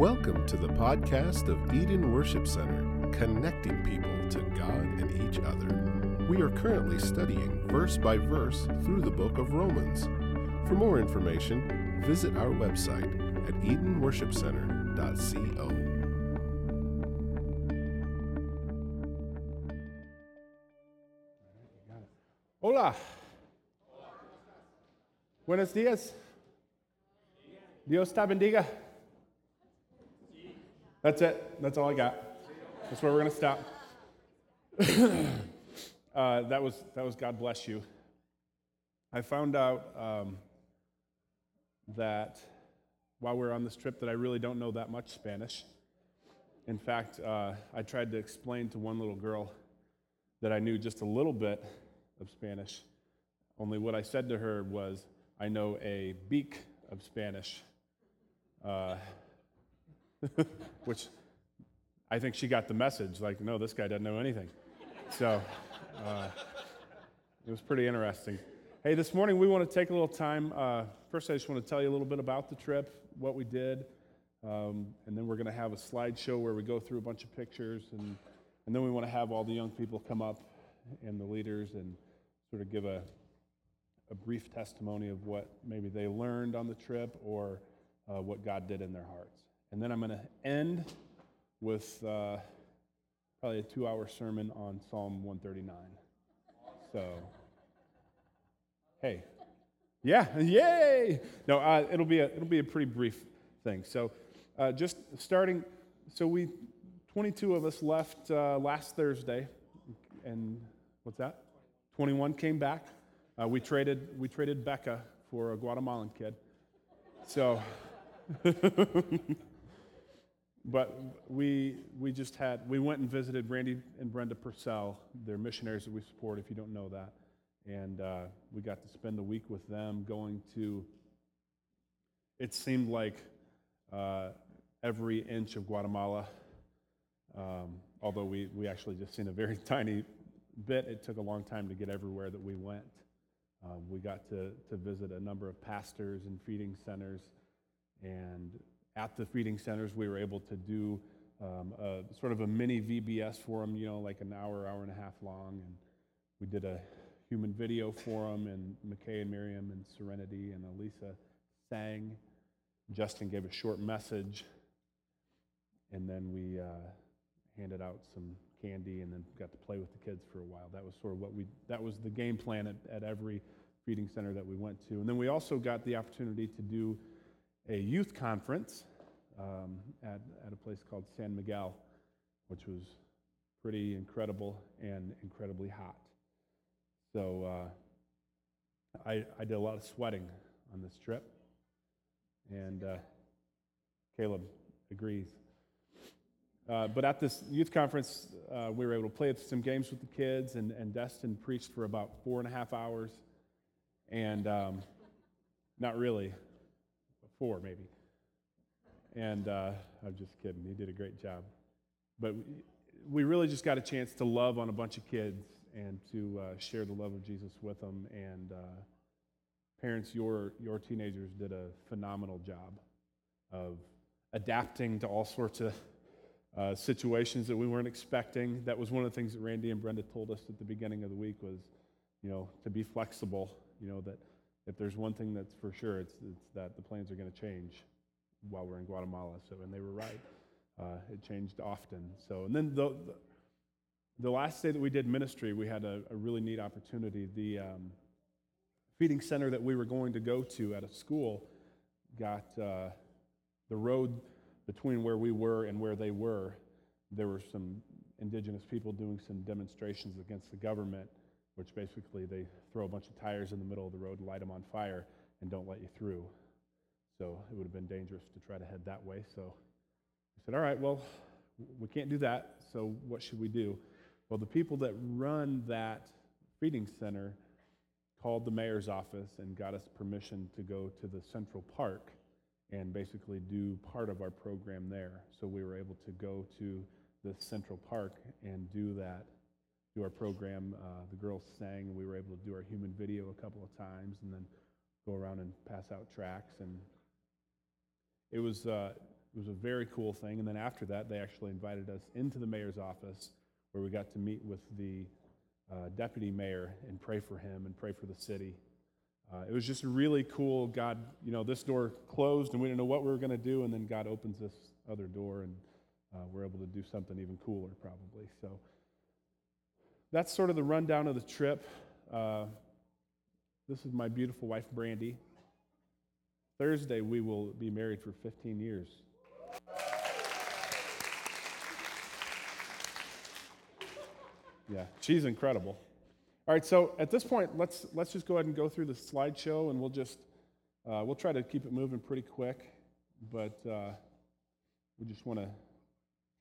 Welcome to the podcast of Eden Worship Center, connecting people to God and each other. We are currently studying verse by verse through the book of Romans. For more information, visit our website at edenworshipcenter.co. Hola. Buenos días. Dios te bendiga. That's it. That's all I got. That's where we're going to stop. uh, that, was, that was God bless you. I found out um, that while we are on this trip that I really don't know that much Spanish. In fact, uh, I tried to explain to one little girl that I knew just a little bit of Spanish. Only what I said to her was, I know a beak of Spanish. Uh, which I think she got the message like, no, this guy doesn't know anything. So uh, it was pretty interesting. Hey, this morning we want to take a little time. Uh, first, I just want to tell you a little bit about the trip, what we did, um, and then we're going to have a slideshow where we go through a bunch of pictures, and, and then we want to have all the young people come up and the leaders and sort of give a, a brief testimony of what maybe they learned on the trip or uh, what God did in their hearts. And then I'm going to end with uh, probably a two hour sermon on Psalm 139. So, hey. Yeah, yay! No, uh, it'll, be a, it'll be a pretty brief thing. So, uh, just starting, so we, 22 of us left uh, last Thursday, and what's that? 21 came back. Uh, we traded we traded Becca for a Guatemalan kid. So but we, we just had, we went and visited Randy and Brenda Purcell. They're missionaries that we support, if you don't know that. And uh, we got to spend the week with them going to, it seemed like uh, every inch of Guatemala, um, although we, we actually just seen a very tiny bit. It took a long time to get everywhere that we went. Um, we got to, to visit a number of pastors and feeding centers and at the feeding centers, we were able to do um, a, sort of a mini VBS for them, you know, like an hour, hour and a half long. And we did a human video for them, and McKay and Miriam and Serenity and Elisa sang. Justin gave a short message, and then we uh, handed out some candy and then got to play with the kids for a while. That was sort of what we, that was the game plan at, at every feeding center that we went to. And then we also got the opportunity to do a youth conference um, at, at a place called San Miguel, which was pretty incredible and incredibly hot. So uh, I, I did a lot of sweating on this trip, and uh, Caleb agrees. Uh, but at this youth conference, uh, we were able to play some games with the kids, and, and Destin preached for about four and a half hours. And um, not really, four maybe. And uh, I'm just kidding. He did a great job. But we really just got a chance to love on a bunch of kids and to uh, share the love of Jesus with them. And uh, parents, your, your teenagers did a phenomenal job of adapting to all sorts of uh, situations that we weren't expecting. That was one of the things that Randy and Brenda told us at the beginning of the week was, you know, to be flexible, you know, that if there's one thing that's for sure, it's, it's that the plans are going to change while we're in Guatemala. So, and they were right. Uh, it changed often. So, and then the, the, the, last day that we did ministry, we had a, a really neat opportunity. The um, feeding center that we were going to go to at a school got uh, the road between where we were and where they were. There were some indigenous people doing some demonstrations against the government which basically they throw a bunch of tires in the middle of the road and light them on fire and don't let you through. So it would have been dangerous to try to head that way. So we said, all right, well, we can't do that. So what should we do? Well, the people that run that feeding center called the mayor's office and got us permission to go to the Central Park and basically do part of our program there. So we were able to go to the Central Park and do that do our program. Uh, the girls sang, and we were able to do our human video a couple of times, and then go around and pass out tracts. And it was uh, it was a very cool thing. And then after that, they actually invited us into the mayor's office where we got to meet with the uh, deputy mayor and pray for him and pray for the city. Uh, it was just really cool. God, you know, this door closed and we didn't know what we were going to do, and then God opens this other door and uh, we're able to do something even cooler, probably. So that's sort of the rundown of the trip. Uh, this is my beautiful wife, Brandy. Thursday, we will be married for 15 years. Yeah, she's incredible. All right, so at this point, let's let's just go ahead and go through the slideshow, and we'll just uh, we'll try to keep it moving pretty quick, but uh, we just want to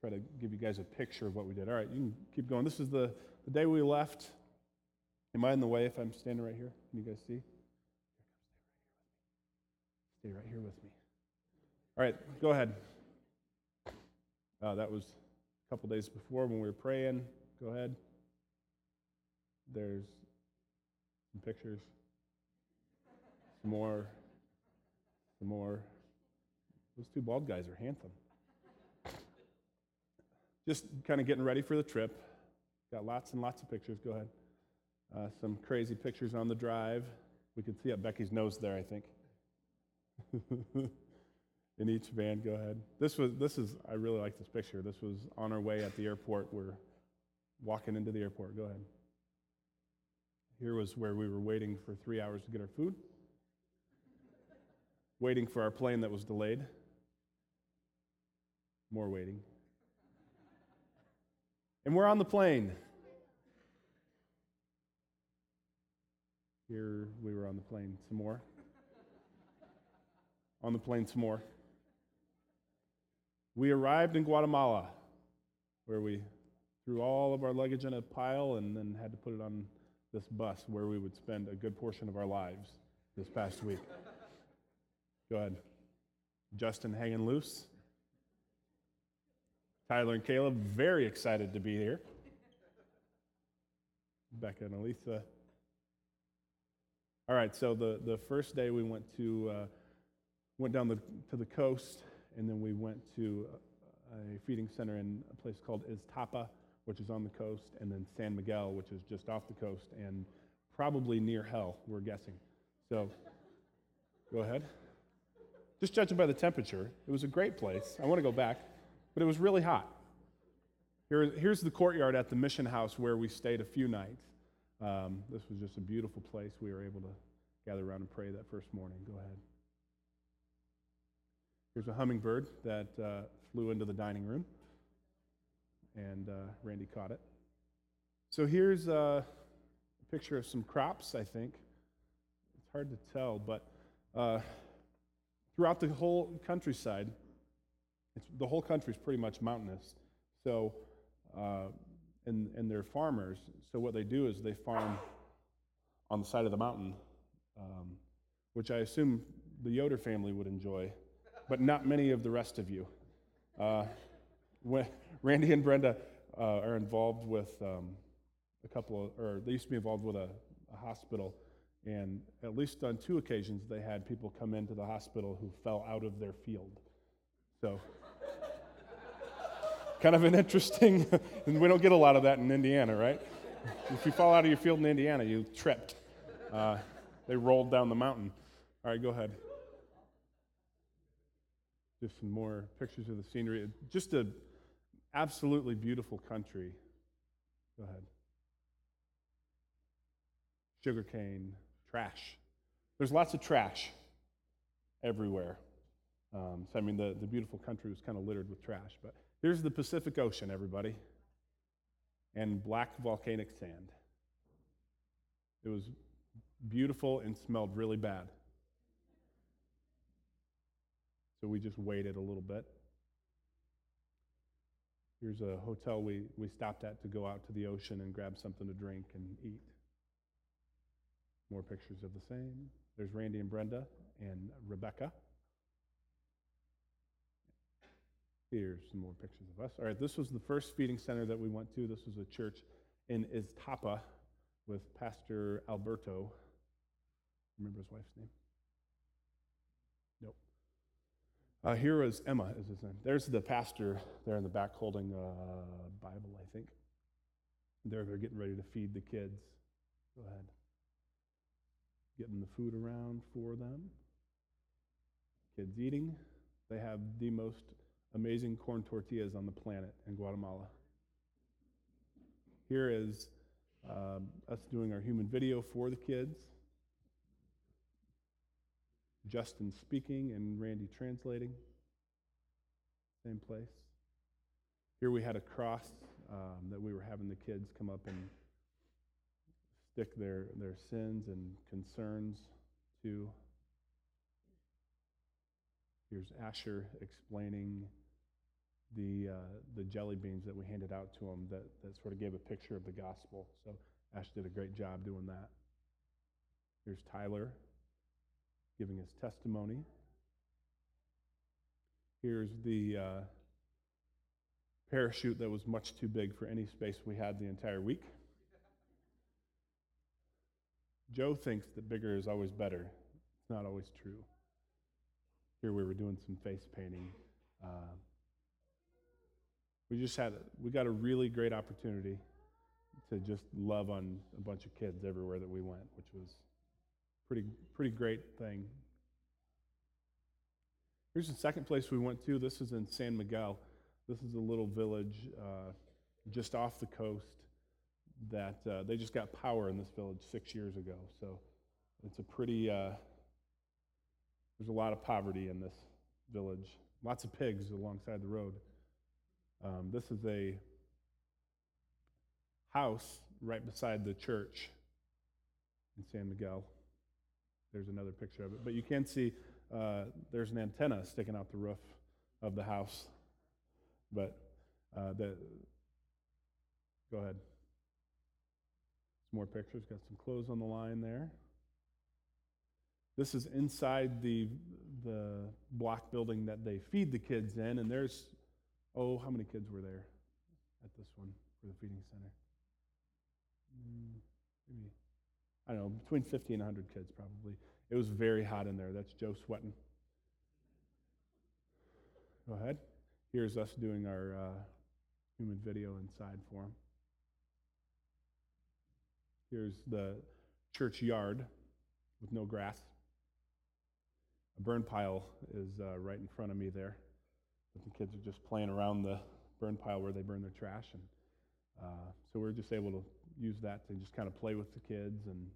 try to give you guys a picture of what we did. All right, you can keep going. This is the, the day we left. Am I in the way if I'm standing right here? Can you guys see? Stay right here with me. All right, go ahead. Uh, that was a couple days before when we were praying. Go ahead. There's some pictures. Some more. Some more. Those two bald guys are handsome. Just kind of getting ready for the trip. Got lots and lots of pictures. Go ahead. Uh, some crazy pictures on the drive. We can see up Becky's nose there, I think. In each van, go ahead. This was this is I really like this picture. This was on our way at the airport. We're walking into the airport. Go ahead. Here was where we were waiting for three hours to get our food, waiting for our plane that was delayed. More waiting. And we're on the plane. Here we were on the plane some more. on the plane some more. We arrived in Guatemala, where we threw all of our luggage in a pile and then had to put it on this bus where we would spend a good portion of our lives this past week. Go ahead. Justin hanging loose. Tyler and Caleb, very excited to be here. Becca and Elisa. All right, so the, the first day we went to uh, went down the, to the coast, and then we went to a feeding center in a place called Iztapa, which is on the coast, and then San Miguel, which is just off the coast and probably near hell, we're guessing. So, go ahead. Just judging by the temperature, it was a great place. I want to go back, but it was really hot. Here, here's the courtyard at the mission house where we stayed a few nights. Um, this was just a beautiful place. We were able to gather around and pray that first morning. Go ahead. Here's a hummingbird that uh, flew into the dining room, and uh, Randy caught it. So here's uh, a picture of some crops, I think. It's hard to tell, but uh, throughout the whole countryside, the whole country is pretty much mountainous. So, uh, and, and they're farmers. So what they do is they farm on the side of the mountain, um, which I assume the Yoder family would enjoy, but not many of the rest of you. Uh, when Randy and Brenda uh, are involved with um, a couple of, or they used to be involved with a, a hospital, and at least on two occasions they had people come into the hospital who fell out of their field. So, kind of an interesting, and we don't get a lot of that in Indiana, right? If you fall out of your field in Indiana, you tripped. Uh, they rolled down the mountain. All right, go ahead. Just some more pictures of the scenery. Just a absolutely beautiful country. Go ahead. Sugarcane, trash. There's lots of trash everywhere. Um, so, I mean, the, the beautiful country was kind of littered with trash. But here's the Pacific Ocean, everybody, and black volcanic sand. It was beautiful and smelled really bad. So we just waited a little bit. Here's a hotel we, we stopped at to go out to the ocean and grab something to drink and eat. More pictures of the same. There's Randy and Brenda and Rebecca. Here's some more pictures of us. All right, this was the first feeding center that we went to. This was a church in Iztapa with Pastor Alberto. Remember his wife's name? Nope. Uh, here is Emma, is his name. There's the pastor there in the back holding a Bible, I think. There they're getting ready to feed the kids. Go ahead. Getting the food around for them. Kids eating. They have the most amazing corn tortillas on the planet in Guatemala. Here is um, us doing our human video for the kids. Justin speaking and Randy translating. Same place. Here we had a cross um, that we were having the kids come up and stick their, their sins and concerns to. Here's Asher explaining the, uh, the jelly beans that we handed out to them that, that sort of gave a picture of the gospel. So Ash did a great job doing that. Here's Tyler giving his testimony. Here's the uh, parachute that was much too big for any space we had the entire week. Joe thinks that bigger is always better. It's not always true. Here we were doing some face painting. Uh, we just had we got a really great opportunity to just love on a bunch of kids everywhere that we went, which was pretty pretty great thing. Here's the second place we went to. This is in San Miguel. This is a little village uh, just off the coast that uh, they just got power in this village six years ago. So it's a pretty, uh, there's a lot of poverty in this village. Lots of pigs alongside the road. Um, this is a house right beside the church in San Miguel. There's another picture of it. But you can see uh, there's an antenna sticking out the roof of the house. But uh, the, go ahead. Some more pictures. Got some clothes on the line there. This is inside the the block building that they feed the kids in, and there's oh, how many kids were there at this one for the feeding center? Mm, maybe I don't know, between 50 and 100 kids probably. It was very hot in there. That's Joe sweating. Go ahead. Here's us doing our uh, human video inside for him. Here's the church yard with no grass. A burn pile is uh, right in front of me there. The kids are just playing around the burn pile where they burn their trash. And uh, so we're just able to use that to just kind of play with the kids and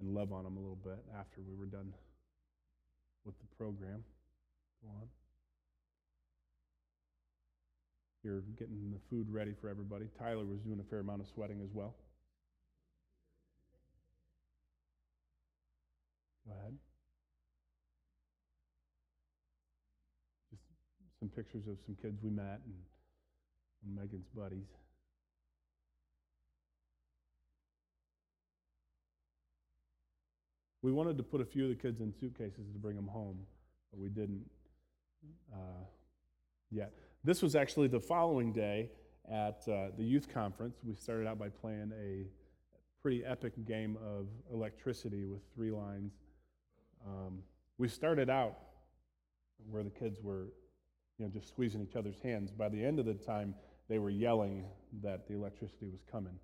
and love on them a little bit after we were done with the program. Go on. You're getting the food ready for everybody. Tyler was doing a fair amount of sweating as well. Go ahead. Just some pictures of some kids we met and, Megan's buddies. We wanted to put a few of the kids in suitcases to bring them home, but we didn't uh, yet. This was actually the following day at uh, the youth conference. We started out by playing a pretty epic game of electricity with three lines. Um, we started out where the kids were, you know, just squeezing each other's hands. By the end of the time, they were yelling that the electricity was coming.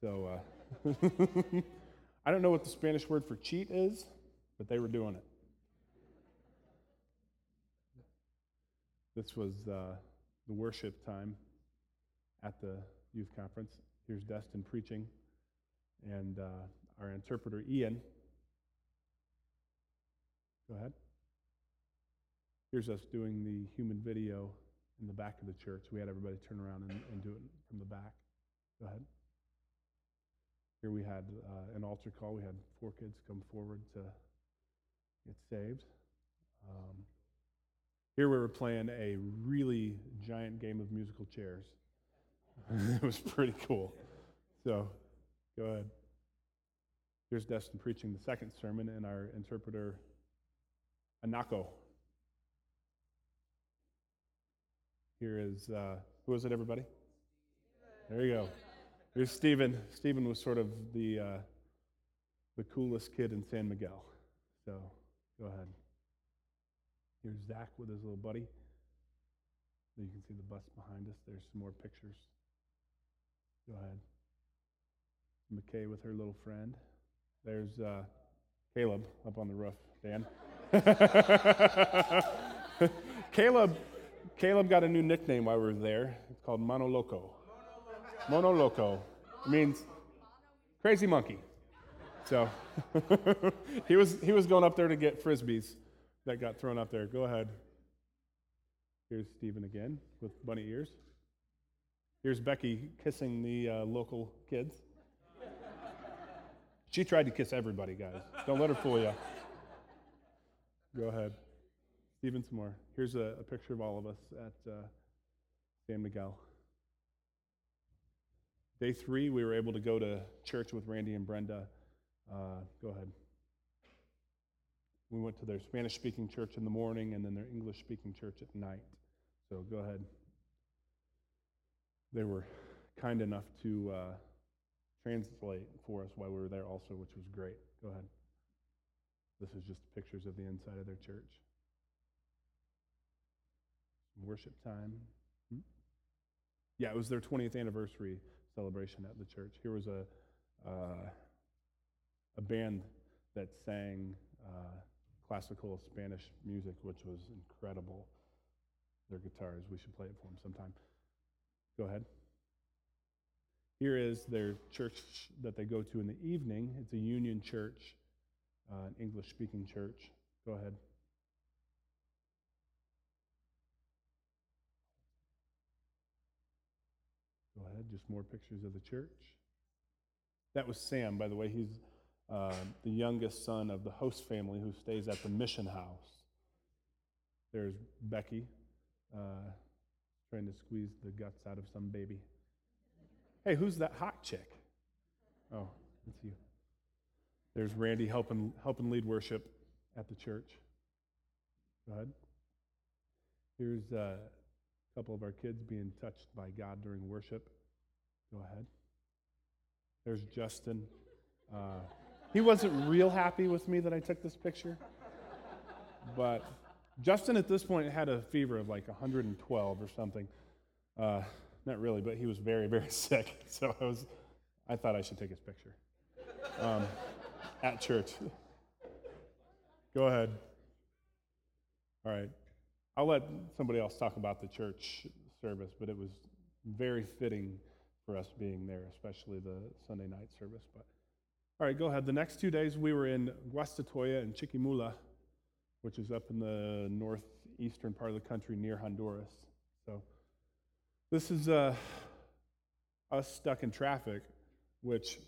So. Uh, I don't know what the Spanish word for cheat is, but they were doing it. This was uh, the worship time at the youth conference. Here's Destin preaching, and uh, our interpreter, Ian. Go ahead. Here's us doing the human video in the back of the church. We had everybody turn around and, and do it from the back. Go ahead. Here we had uh, an altar call. We had four kids come forward to get saved. Um, here we were playing a really giant game of musical chairs. it was pretty cool. So, go ahead. Here's Destin preaching the second sermon, and our interpreter, Anako. Here is, uh, who is it, everybody? There you go. Here's Stephen. Stephen was sort of the, uh, the coolest kid in San Miguel. So go ahead. Here's Zach with his little buddy. You can see the bus behind us. There's some more pictures. Go ahead. McKay with her little friend. There's uh, Caleb up on the roof, Dan. Caleb, Caleb got a new nickname while we were there. It's called Mono Loco. Mono Loco. It means crazy monkey. So he was he was going up there to get frisbees that got thrown up there. Go ahead. Here's Stephen again with bunny ears. Here's Becky kissing the uh, local kids. She tried to kiss everybody, guys. Don't let her fool you. Go ahead. Stephen, some more. Here's a, a picture of all of us at uh, San Miguel. Day three, we were able to go to church with Randy and Brenda. Uh, go ahead. We went to their Spanish speaking church in the morning and then their English speaking church at night. So go ahead. They were kind enough to uh, translate for us while we were there also, which was great. Go ahead. This is just pictures of the inside of their church. Worship time. Hmm? Yeah, it was their 20th anniversary celebration at the church. Here was a uh, a band that sang uh, classical Spanish music, which was incredible. Their guitars. We should play it for them sometime. Go ahead. Here is their church that they go to in the evening. It's a union church, uh, an English speaking church. Go ahead. Just more pictures of the church. That was Sam, by the way. He's uh, the youngest son of the host family who stays at the mission house. There's Becky uh, trying to squeeze the guts out of some baby. Hey, who's that hot chick? Oh, that's you. There's Randy helping, helping lead worship at the church. Go ahead. Here's uh, a couple of our kids being touched by God during worship. Go ahead. There's Justin. Uh, he wasn't real happy with me that I took this picture, but Justin at this point had a fever of like 112 or something. Uh, not really, but he was very, very sick. So I was, I thought I should take his picture um, at church. Go ahead. All right. I'll let somebody else talk about the church service, but it was very fitting for us being there, especially the Sunday night service. But all right, go ahead. The next two days we were in Guastatoya and Chiquimula, which is up in the northeastern part of the country near Honduras. So this is uh, us stuck in traffic, which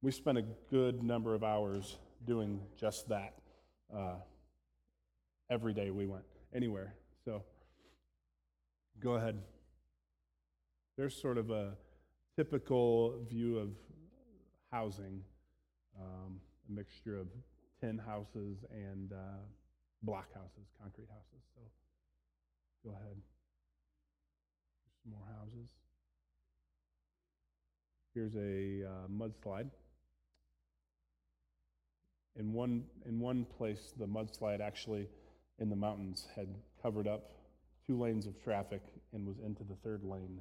we spent a good number of hours doing just that. Uh, every day we went anywhere. So go ahead. There's sort of a typical view of housing, um, a mixture of tin houses and uh, block houses, concrete houses. So go ahead. Some more houses. Here's a uh, mudslide. In one, in one place, the mudslide actually in the mountains had covered up two lanes of traffic and was into the third lane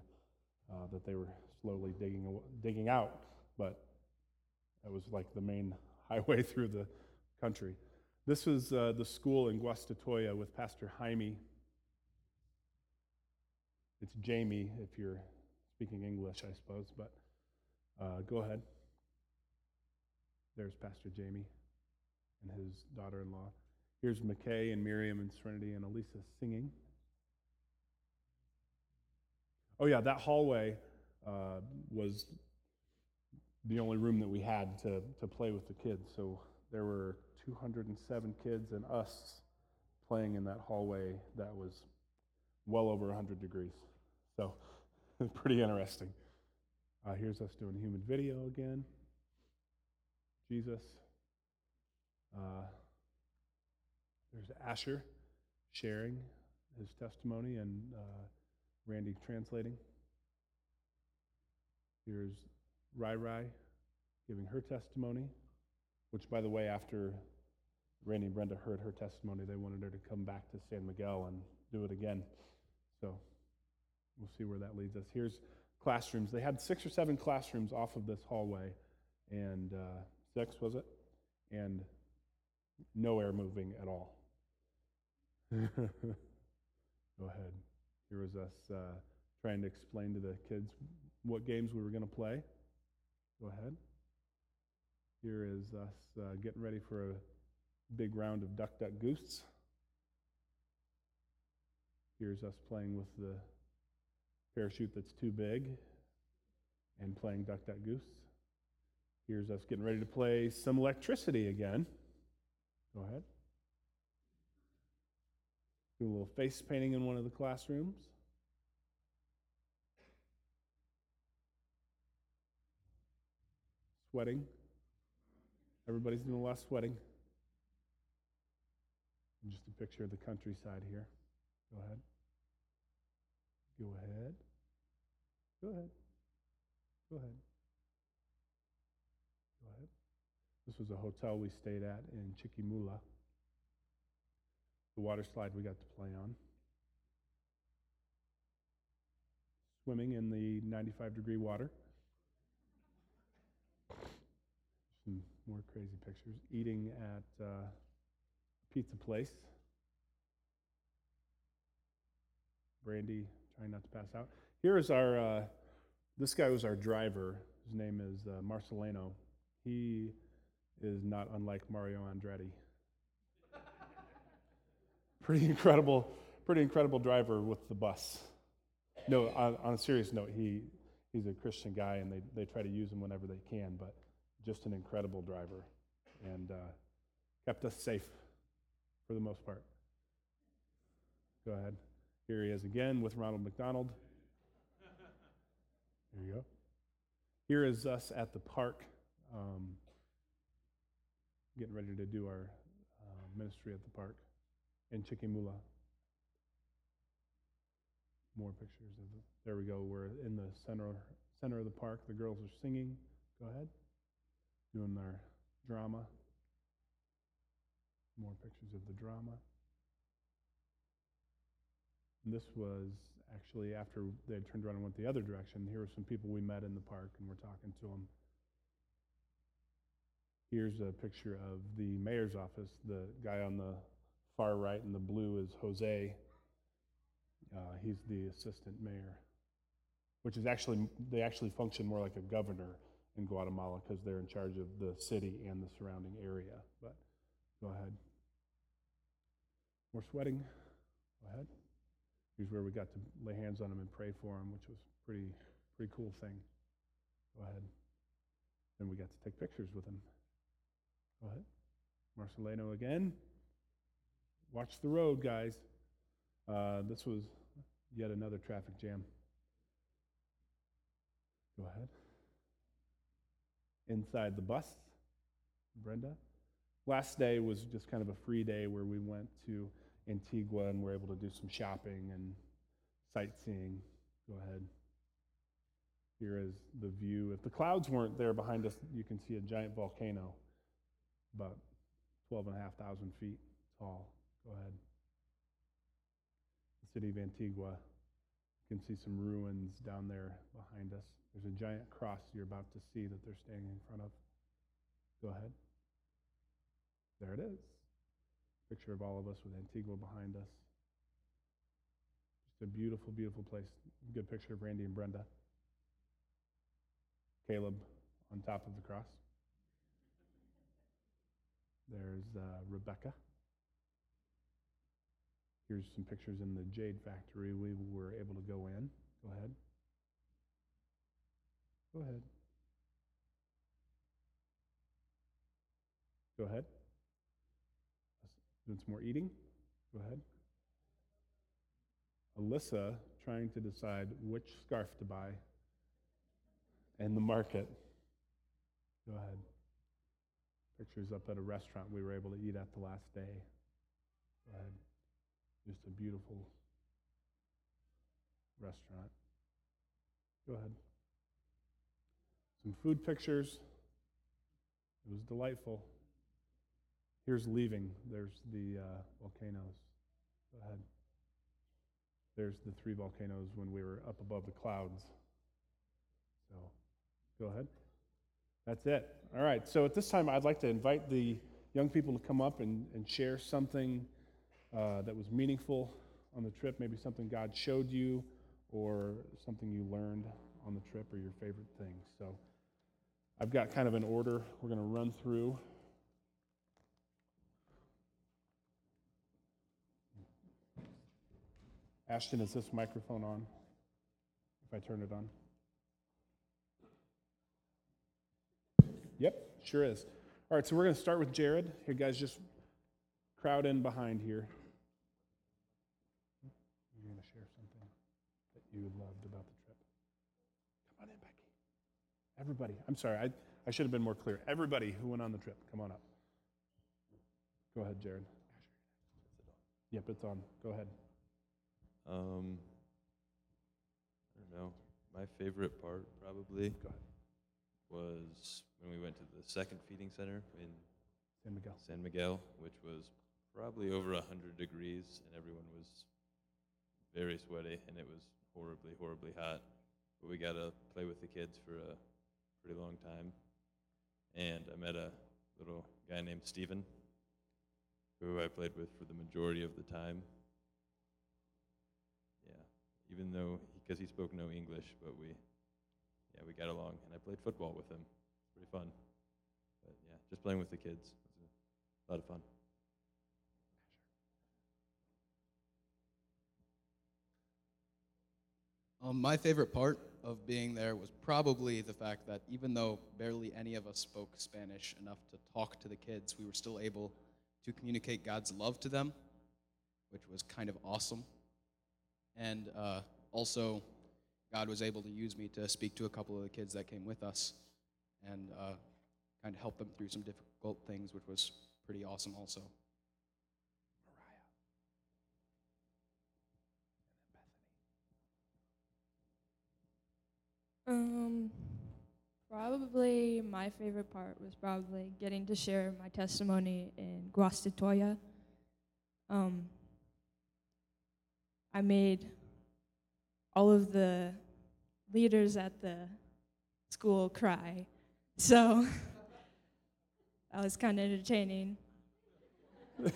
uh, that they were slowly digging, digging out. But that was like the main highway through the country. This was uh, the school in Guastatoya with Pastor Jaime. It's Jamie if you're speaking English, I suppose, but uh, go ahead. There's Pastor Jamie and his daughter in law. Here's McKay and Miriam and Serenity and Elisa singing. Oh, yeah, that hallway uh, was the only room that we had to, to play with the kids. So there were 207 kids and us playing in that hallway that was well over 100 degrees. So pretty interesting. Uh, here's us doing human video again. Jesus. Uh, there's Asher sharing his testimony and uh, Randy translating. Here's Rai Rai giving her testimony, which, by the way, after Randy and Brenda heard her testimony. They wanted her to come back to San Miguel and do it again. So we'll see where that leads us. Here's classrooms. They had six or seven classrooms off of this hallway, and uh, six, was it? And no air moving at all. Go ahead. Here was us uh, trying to explain to the kids what games we were going to play. Go ahead. Here is us uh, getting ready for a big round of Duck Duck Goose. Here's us playing with the parachute that's too big and playing Duck Duck Goose. Here's us getting ready to play some electricity again. Go ahead. Do a little face painting in one of the classrooms. Sweating. Everybody's doing a lot of sweating. Just a picture of the countryside here. Go ahead. Go ahead. Go ahead. Go ahead. Go ahead. This was a hotel we stayed at in Chiquimula. The water slide we got to play on. Swimming in the 95 degree water. Some more crazy pictures. Eating at uh, pizza place. Brandy trying not to pass out. Here is our, uh, this guy was our driver. His name is uh, Marcelino. He is not unlike Mario Andretti. pretty incredible, pretty incredible driver with the bus. No, on, on, a serious note, he, he's a Christian guy and they, they try to use him whenever they can, but just an incredible driver and uh, kept us safe for the most part. Go ahead. Here he is again with Ronald McDonald. There you go. Here is us at the park, um, getting ready to do our uh, ministry at the park in Chiquimula. More pictures of it. There we go. We're in the center center of the park. The girls are singing. Go ahead. Doing our drama. More pictures of the drama. And this was actually after they turned around and went the other direction. Here were some people we met in the park, and we're talking to them. Here's a picture of the mayor's office. The guy on the far right in the blue is Jose. Uh, he's the assistant mayor, which is actually, they actually function more like a governor in Guatemala because they're in charge of the city and the surrounding area. But go ahead. More sweating. Go ahead. Here's where we got to lay hands on him and pray for him, which was pretty pretty cool thing. Go ahead. Then we got to take pictures with him. Go ahead. Marcelino again. Watch the road, guys. Uh, this was yet another traffic jam. Go ahead. Inside the bus, Brenda. Last day was just kind of a free day where we went to Antigua and we're able to do some shopping and sightseeing. Go ahead. Here is the view. If the clouds weren't there behind us, you can see a giant volcano, about 12,500 feet tall. Go ahead. City of Antigua. You can see some ruins down there behind us. There's a giant cross you're about to see that they're standing in front of. Go ahead. There it is. Picture of all of us with Antigua behind us. Just a beautiful, beautiful place. Good picture of Randy and Brenda. Caleb on top of the cross. There's uh, Rebecca. Here's some pictures in the Jade Factory we were able to go in. Go ahead. Go ahead. Go ahead. Doing some more eating? Go ahead. Alyssa trying to decide which scarf to buy and the market. Go ahead. Pictures up at a restaurant we were able to eat at the last day. Go ahead. Just a beautiful restaurant. Go ahead. Some food pictures. It was delightful. Here's leaving. There's the uh, volcanoes. Go ahead. There's the three volcanoes when we were up above the clouds. So go ahead. That's it. All right. So at this time, I'd like to invite the young people to come up and, and share something uh, that was meaningful on the trip, maybe something God showed you or something you learned on the trip or your favorite things. So I've got kind of an order we're going to run through. Ashton, is this microphone on? If I turn it on? Yep, sure is. All right, so we're going to start with Jared. Here, guys, just crowd in behind here. You're going to share something that you loved about the trip. Come on in, Becky. Everybody, I'm sorry, I, I should have been more clear. Everybody who went on the trip, come on up. Go ahead, Jared. Yep, it's on. Go ahead. Um, I don't know. My favorite part probably was when we went to the second feeding center in San Miguel. San Miguel, which was probably over a 100 degrees, and everyone was very sweaty, and it was horribly, horribly hot. But we got to play with the kids for a pretty long time. And I met a little guy named Steven, who I played with for the majority of the time. Yeah, even though, because he spoke no English, but we, yeah, we got along, and I played football with him. Pretty fun. But yeah, just playing with the kids was a lot of fun. Um, my favorite part of being there was probably the fact that even though barely any of us spoke Spanish enough to talk to the kids, we were still able to communicate God's love to them, which was kind of awesome. And uh, also, God was able to use me to speak to a couple of the kids that came with us and uh, kind of help them through some difficult things, which was pretty awesome also. Um, probably my favorite part was probably getting to share my testimony in Guastatoya. Um, I made all of the leaders at the school cry, so that was kind of entertaining.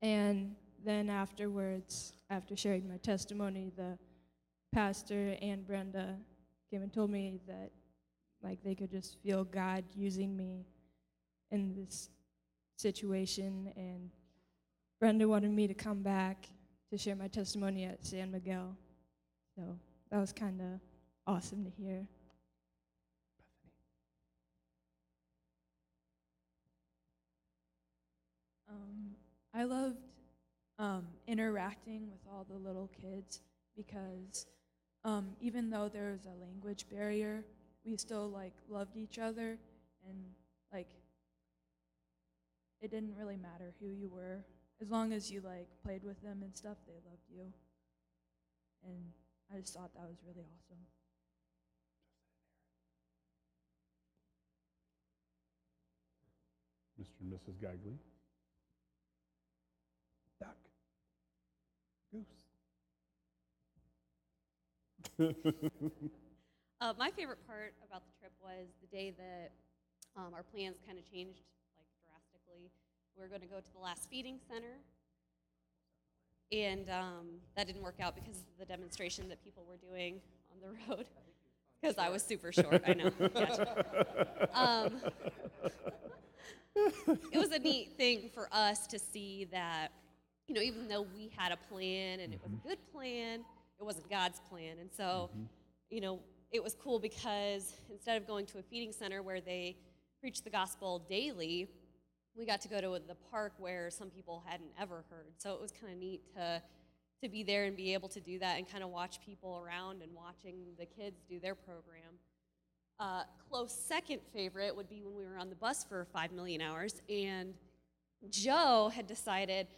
and then afterwards, after sharing my testimony, the pastor and Brenda came and told me that like they could just feel God using me in this situation and Brenda wanted me to come back to share my testimony at San Miguel. So that was kind of awesome to hear. Um, I loved um, interacting with all the little kids because um, even though there was a language barrier, we still like loved each other and like it didn't really matter who you were as long as you like played with them and stuff. They loved you, and I just thought that was really awesome. Mr. and Mrs. Gagley. Duck. Goose. Uh, my favorite part about the trip was the day that um, our plans kind of changed like drastically. We were going to go to the last feeding center, and um, that didn't work out because of the demonstration that people were doing on the road. Because I was super short, I know. Gotcha. Um, it was a neat thing for us to see that, you know, even though we had a plan and it was a good plan, it wasn't God's plan. And so, you know, it was cool because instead of going to a feeding center where they preach the gospel daily, we got to go to the park where some people hadn't ever heard. So it was kind of neat to to be there and be able to do that and kind of watch people around and watching the kids do their program. Uh, close second favorite would be when we were on the bus for five million hours, and Joe had decided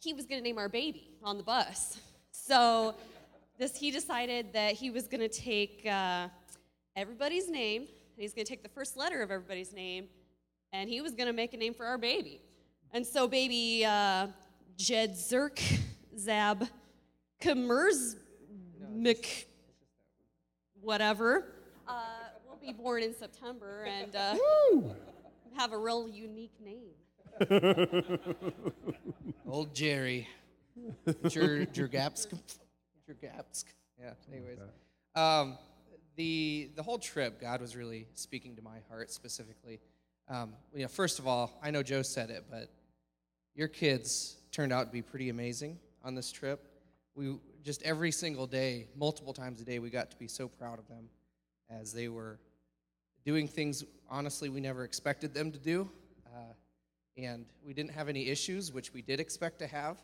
he was going to name our baby on the bus. So this, he decided that he was going to take uh, everybody's name and he's going to take the first letter of everybody's name, and he was going to make a name for our baby. And so, baby uh, Jed Zerk Zab Kamers Mc whatever uh, will be born in September and uh, have a real unique name. Old Jerry. Jer, Jergapsk. Jergapsk. Yeah, anyways. Um, the, the whole trip, God was really speaking to my heart specifically. Um, you know, first of all, I know Joe said it, but your kids turned out to be pretty amazing on this trip. We just every single day, multiple times a day, we got to be so proud of them as they were doing things honestly we never expected them to do. Uh, and we didn't have any issues, which we did expect to have.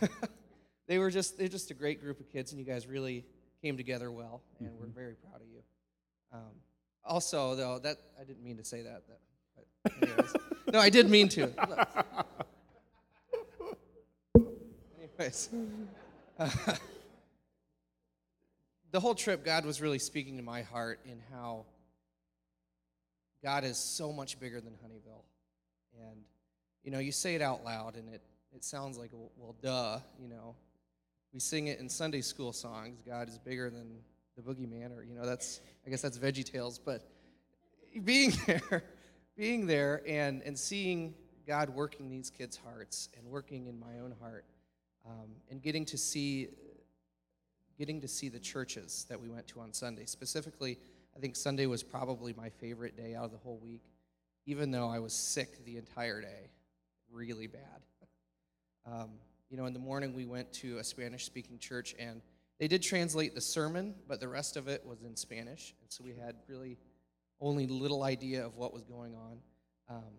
they were just they're just a great group of kids, and you guys really came together well, and we're very proud of you. Um, also, though, that I didn't mean to say that. that anyways. no, I did mean to. anyways, the whole trip, God was really speaking to my heart in how God is so much bigger than Honeyville. And, you know, you say it out loud and it, it sounds like, well, duh, you know. We sing it in Sunday school songs God is bigger than the boogeyman, or, you know, that's, I guess that's Veggie Tales. But being there, being there and, and seeing God working these kids' hearts and working in my own heart um, and getting to see getting to see the churches that we went to on Sunday. Specifically, I think Sunday was probably my favorite day out of the whole week, even though I was sick the entire day, really bad. Um, you know, in the morning we went to a Spanish speaking church and they did translate the sermon, but the rest of it was in Spanish. And so we had really only little idea of what was going on. Um,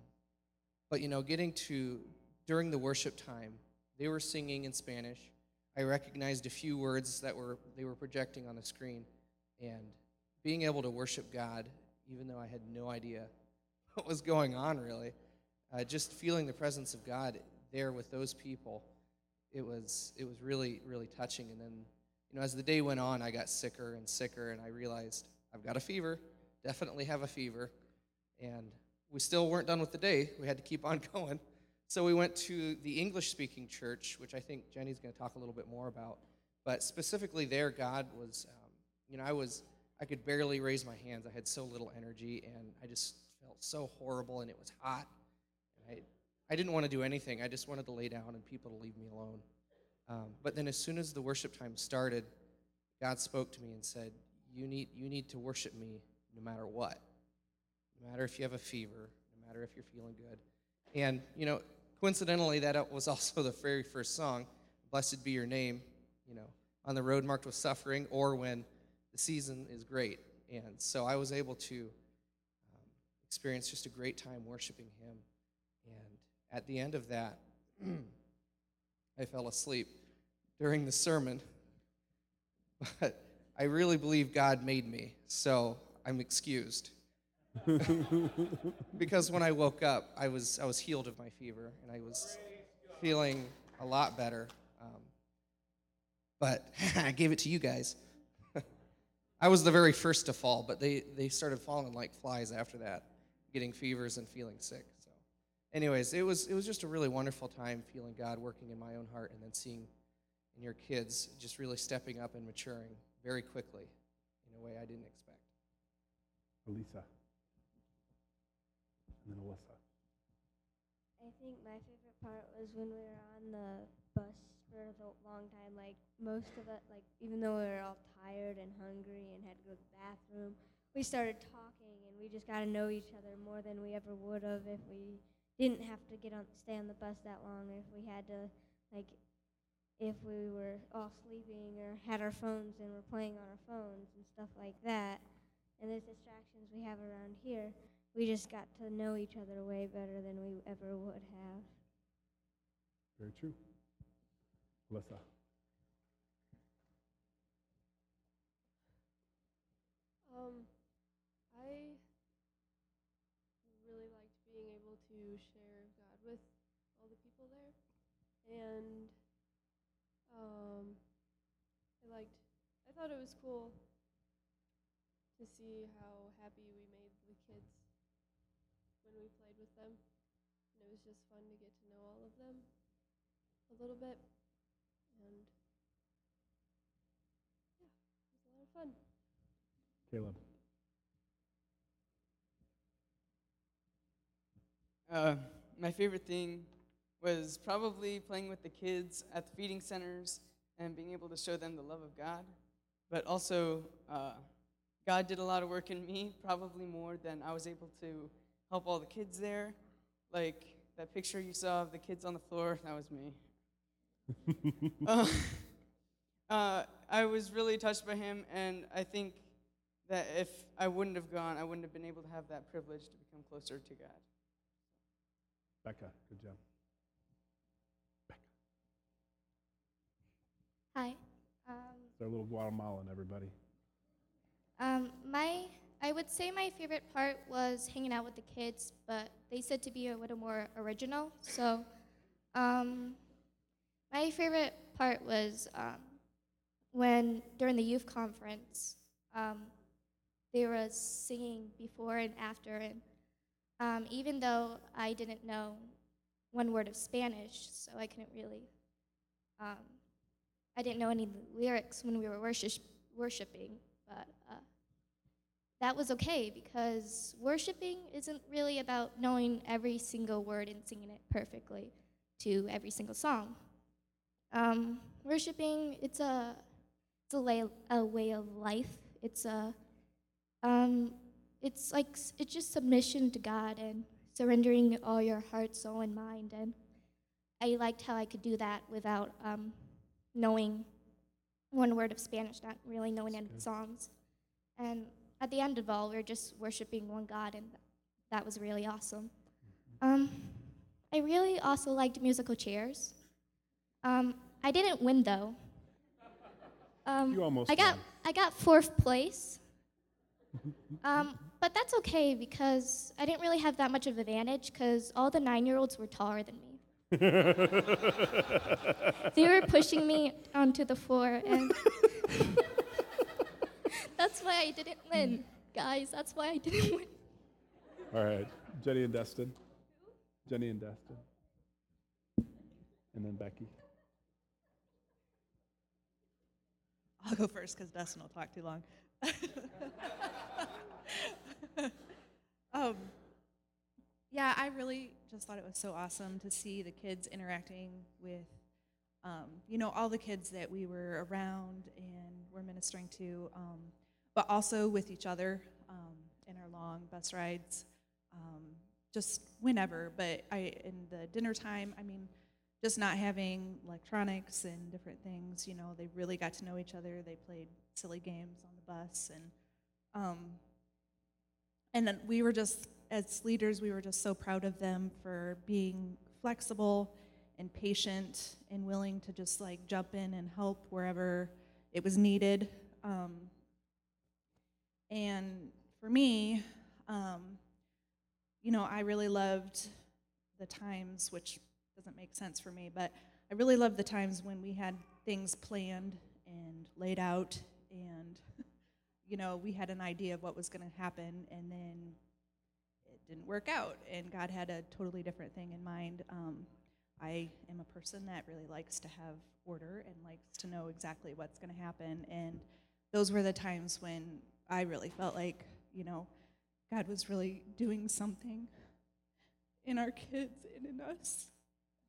but, you know, getting to, during the worship time, they were singing in Spanish. I recognized a few words that were they were projecting on the screen, and being able to worship God, even though I had no idea what was going on, really, uh, just feeling the presence of God there with those people, it was it was really really touching. And then, you know, as the day went on, I got sicker and sicker, and I realized I've got a fever, definitely have a fever, and we still weren't done with the day. We had to keep on going. So we went to the English speaking church, which I think Jenny's going to talk a little bit more about. But specifically, there, God was, um, you know, I was, I could barely raise my hands. I had so little energy, and I just felt so horrible, and it was hot. And I, I didn't want to do anything. I just wanted to lay down and people to leave me alone. Um, but then, as soon as the worship time started, God spoke to me and said, "You need, you need to worship me no matter what. No matter if you have a fever, no matter if you're feeling good." And you know, Coincidentally, that was also the very first song, Blessed Be Your Name, you know, on the road marked with suffering or when the season is great. And so I was able to um, experience just a great time worshiping Him. At the end of that, I fell asleep during the sermon. But I really believe God made me, so I'm excused. because when I woke up, I was, I was healed of my fever and I was feeling a lot better. Um, but I gave it to you guys. I was the very first to fall, but they, they started falling like flies after that, getting fevers and feeling sick. So, anyways, it was, it was just a really wonderful time feeling God working in my own heart and then seeing in your kids just really stepping up and maturing very quickly in a way I didn't expect. Elisa. And then Alyssa. I think my favorite part was when we were on the bus for a long time. Like most of it, like even though we were all tired and hungry and had to go to the bathroom, we started talking and we just got to know each other more than we ever would have if we didn't have to get on stay on the bus that long if we had to like if we were all sleeping or had our phones and were playing on our phones and stuff like that. And the distractions we have around here we just got to know each other way better than we ever would have. Very true. Alyssa. Um, and um, I liked. I thought it was cool to see how happy we made the kids when we played with them. And it was just fun to get to know all of them a little bit. And yeah, it was a lot of fun. Caleb. Uh, my favorite thing was probably playing with the kids at the feeding centers and being able to show them the love of God. But also, uh, God did a lot of work in me, probably more than I was able to help all the kids there. Like that picture you saw of the kids on the floor, that was me. uh, uh, I was really touched by him, and I think that if I wouldn't have gone, I wouldn't have been able to have that privilege to become closer to God. Becca, good job. Hi. Um, They're a little Guatemalan, everybody. um, my, I would say my favorite part was hanging out with the kids, but they said to be a little more original. So, um, my favorite part was um, when during the youth conference, um, they were singing before and after, and um, even though I didn't know one word of Spanish, so I couldn't really. I didn't know any lyrics when we were worship, worshiping, but uh, that was okay because worshiping isn't really about knowing every single word and singing it perfectly to every single song. Um, worshiping, it's a, it's a, lay, a way of life. It's a, um, it's like it's just submission to God and surrendering all your heart, soul, and mind. And I liked how I could do that without um, knowing one word of Spanish, not really knowing any songs. And at the end of all, we were just worshiping one God, and that was really awesome. Um, I really also liked musical chairs. Um, I didn't win though. Um, You almost I got won. I got fourth place. Um, but that's okay because I didn't really have that much of advantage because all the nine-year-olds were taller than me. they were pushing me onto the floor, and that's why I didn't win, guys. That's why I didn't win. All right, Jenny and Dustin. Jenny and Dustin. And then Becky. I'll go first because Dustin will talk too long. um, yeah, I really just thought it was so awesome to see the kids interacting with, um, you know, all the kids that we were around and were ministering to, um, but also with each other um, in our long bus rides, um, just whenever. But I, in the dinner time, I mean, just not having electronics and different things, you know, they really got to know each other. They played silly games on the bus, and um, and then we were just as leaders, we were just so proud of them for being flexible and patient and willing to just like jump in and help wherever it was needed. Um, and for me, um, you know, I really loved the times, which doesn't make sense for me, but I really loved the times when we had things planned and laid out, and you know, we had an idea of what was going to happen, and then didn't work out, and God had a totally different thing in mind. Um, I am a person that really likes to have order and likes to know exactly what's going to happen, and those were the times when I really felt like, you know, God was really doing something in our kids and in us.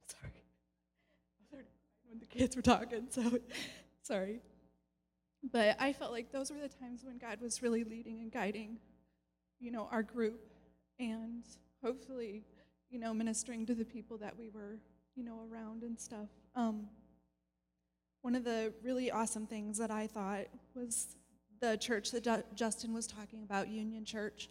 Sorry. When the kids were talking, so sorry. But I felt like those were the times when God was really leading and guiding, you know, our group and hopefully, you know, ministering to the people that we were, you know, around and stuff. Um, one of the really awesome things that I thought was the church that Justin was talking about, Union Church.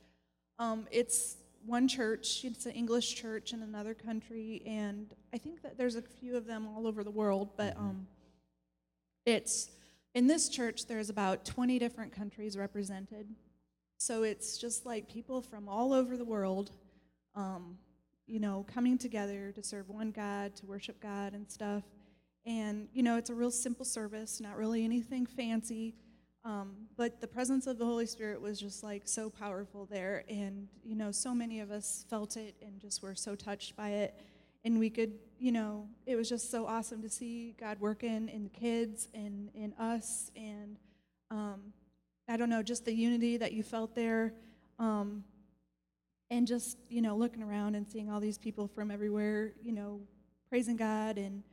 Um, it's one church, it's an English church in another country, and I think that there's a few of them all over the world, but um, it's in this church, there's about 20 different countries represented. So it's just like people from all over the world, um, you know, coming together to serve one God, to worship God and stuff. And, you know, it's a real simple service, not really anything fancy. Um, but the presence of the Holy Spirit was just like so powerful there. And, you know, so many of us felt it and just were so touched by it. And we could, you know, it was just so awesome to see God working in the kids and in us. And um, I don't know, just the unity that you felt there. Um, and just, you know, looking around and seeing all these people from everywhere, you know, praising God. And,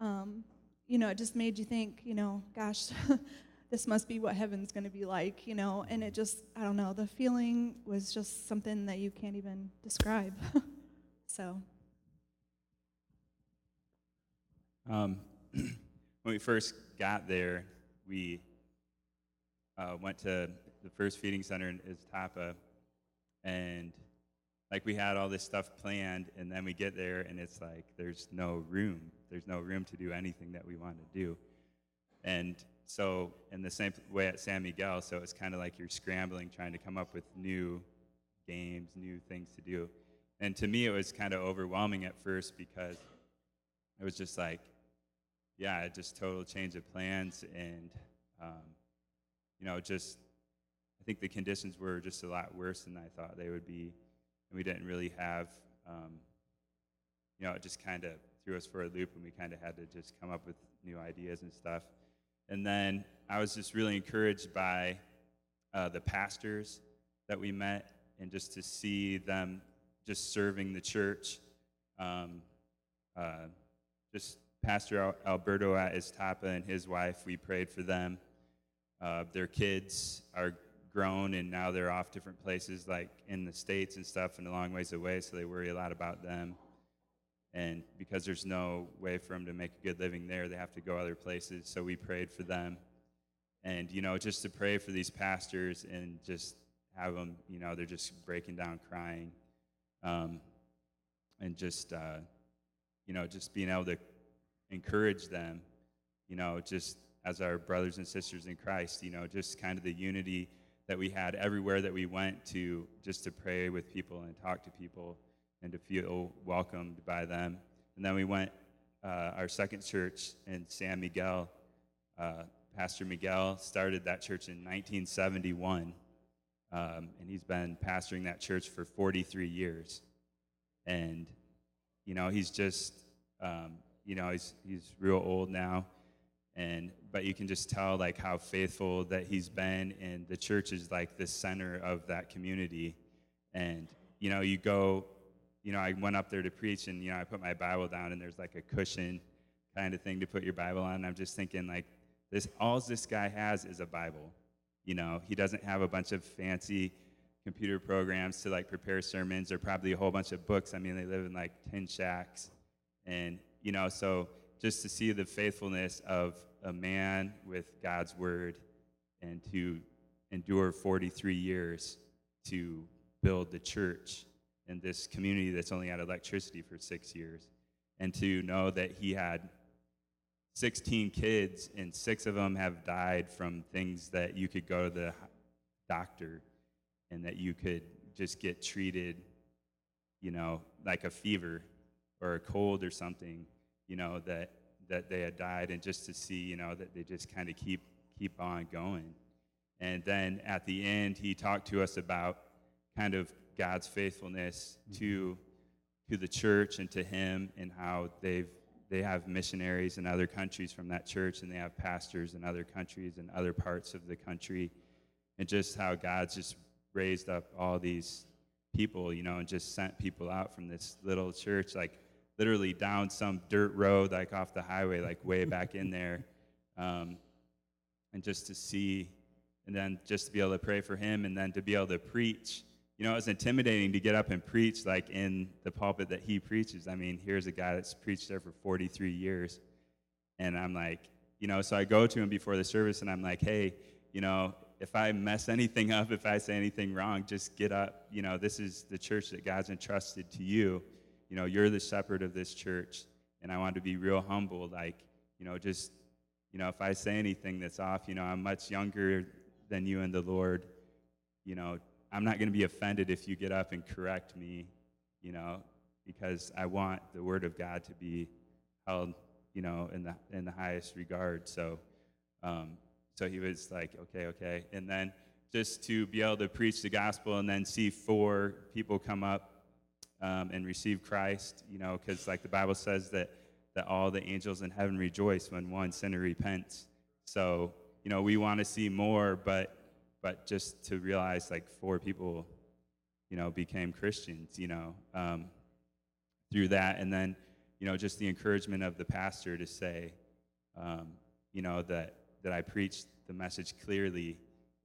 um, you know, it just made you think, you know, gosh, this must be what heaven's going to be like, you know. And it just, I don't know, the feeling was just something that you can't even describe. so. Um, when we first got there, we uh, went to the first feeding center in Iztapa, and like we had all this stuff planned, and then we get there, and it's like there's no room. There's no room to do anything that we want to do. And so, in the same way at San Miguel, so it's kind of like you're scrambling, trying to come up with new games, new things to do. And to me, it was kind of overwhelming at first because it was just like, yeah, just total change of plans, and um, you know, just I think the conditions were just a lot worse than I thought they would be, and we didn't really have, um, you know, it just kind of threw us for a loop, and we kind of had to just come up with new ideas and stuff. And then I was just really encouraged by uh, the pastors that we met, and just to see them just serving the church. Um, uh, just Pastor Alberto at Iztapa and his wife, we prayed for them. Uh, their kids are grown and now they're off different places, like in the States and stuff, and a long ways away, so they worry a lot about them. And because there's no way for them to make a good living there, they have to go other places, so we prayed for them. And, you know, just to pray for these pastors and just have them, you know, they're just breaking down crying. Um, and just, uh, you know, just being able to encourage them, you know, just as our brothers and sisters in Christ, you know, just kind of the unity that we had everywhere that we went to just to pray with people and talk to people and to feel welcomed by them. And then we went, uh, our second church in San Miguel, uh, Pastor Miguel started that church in 1971. Um, and he's been pastoring that church for 43 years. And, you know, he's just, um, you know, he's, he's real old now and but you can just tell like how faithful that he's been and the church is like the center of that community. And you know you go you know i went up there to preach and you know i put my bible down and there's like a cushion kind of thing to put your bible on. And i'm just thinking like this all this guy has is a bible. You know he doesn't have a bunch of fancy computer programs to like prepare sermons or probably a whole bunch of books. I mean they live in like tin shacks. And you know so just to see the faithfulness of a man with God's word and to endure 43 years to build the church in this community that's only had electricity for six years. And to know that he had 16 kids and six of them have died from things that you could go to the doctor and that you could just get treated, you know, like a fever or a cold or something you know, that, that they had died and just to see, you know, that they just kind of keep, keep on going. And then at the end, he talked to us about kind of God's faithfulness mm-hmm. to, to the church and to him and how they've, they have missionaries in other countries from that church and they have pastors in other countries and other parts of the country. And just how God's just raised up all these people, you know, and just sent people out from this little church. Like literally down some dirt road, like off the highway, like way back in there. Um, and just to see, and then just to be able to pray for him, and then to be able to preach. You know, it was intimidating to get up and preach like in the pulpit that he preaches. I mean, here's a guy that's preached there for 43 years. And I'm like, you know, so I go to him before the service and I'm like, hey, you know, if I mess anything up, if I say anything wrong, just get up. You know, this is the church that God's entrusted to you you know, you're the shepherd of this church. And I want to be real humble, like, you know, just, you know, if I say anything that's off, you know, I'm much younger than you and the Lord. You know, I'm not going to be offended if you get up and correct me, you know, because I want the word of God to be held, you know, in the in the highest regard. So, um, so he was like, okay, okay. And then just to be able to preach the gospel and then see four people come up um, and receive Christ, you know, because like the Bible says that, that all the angels in heaven rejoice when one sinner repents. So, you know, we want to see more, but, but just to realize like four people, you know, became Christians, you know, um, through that. And then, you know, just the encouragement of the pastor to say, um, you know, that, that I preached the message clearly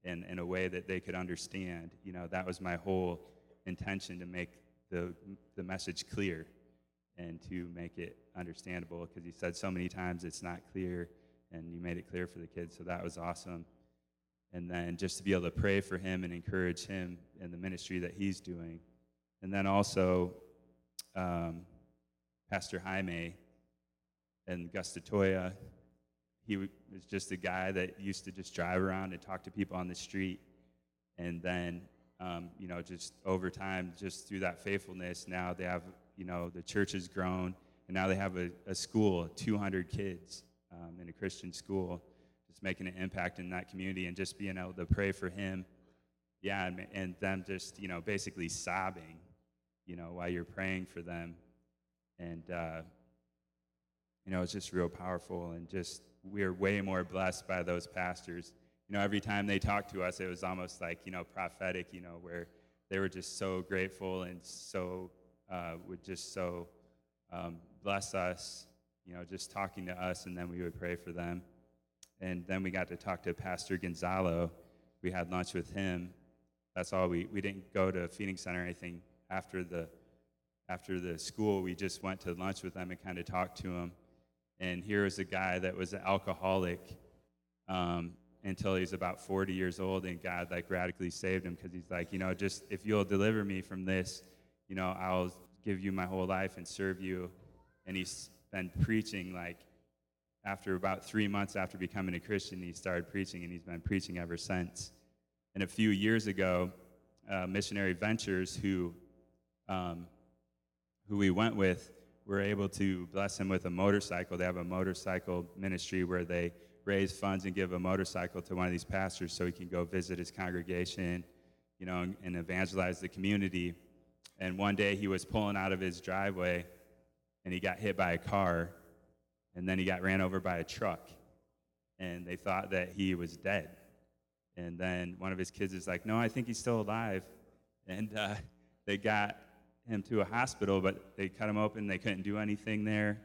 in, in a way that they could understand. You know, that was my whole intention to make the, the message clear and to make it understandable because he said so many times it's not clear and you made it clear for the kids. So that was awesome. And then just to be able to pray for him and encourage him in the ministry that he's doing. And then also, um, Pastor Jaime and Guastatoya, he was just a guy that used to just drive around and talk to people on the street. And then, um, you know, just over time, just through that faithfulness, now they have, you know, the church has grown, and now they have a, a school, 200 kids um, in a Christian school, just making an impact in that community and just being able to pray for him. Yeah, and, and them just, you know, basically sobbing, you know, while you're praying for them. And, uh, you know, it's just real powerful and just we're way more blessed by those pastors. You know, every time they talked to us, it was almost like, you know, prophetic, you know, where they were just so grateful and so, uh, would just so um, bless us, you know, just talking to us, and then we would pray for them. And then we got to talk to Pastor Gonzalo. We had lunch with him. That's all. We, we didn't go to feeding center or anything after the, after the school. We just went to lunch with them and kind of talked to him and here was a guy that was an alcoholic um, until he's about 40 years old, and God like radically saved him because he's like, you know, just if you'll deliver me from this, you know, I'll give you my whole life and serve you. And he's been preaching like after about three months after becoming a Christian, he started preaching, and he's been preaching ever since. And a few years ago, uh, Missionary Ventures, who um, who we went with, we're able to bless him with a motorcycle. They have a motorcycle ministry where they raise funds and give a motorcycle to one of these pastors so he can go visit his congregation, you know, and, and evangelize the community. And one day he was pulling out of his driveway and he got hit by a car and then he got ran over by a truck and they thought that he was dead. And then one of his kids is like, No, I think he's still alive. And uh, they got him to a hospital, but they cut him open. They couldn't do anything there.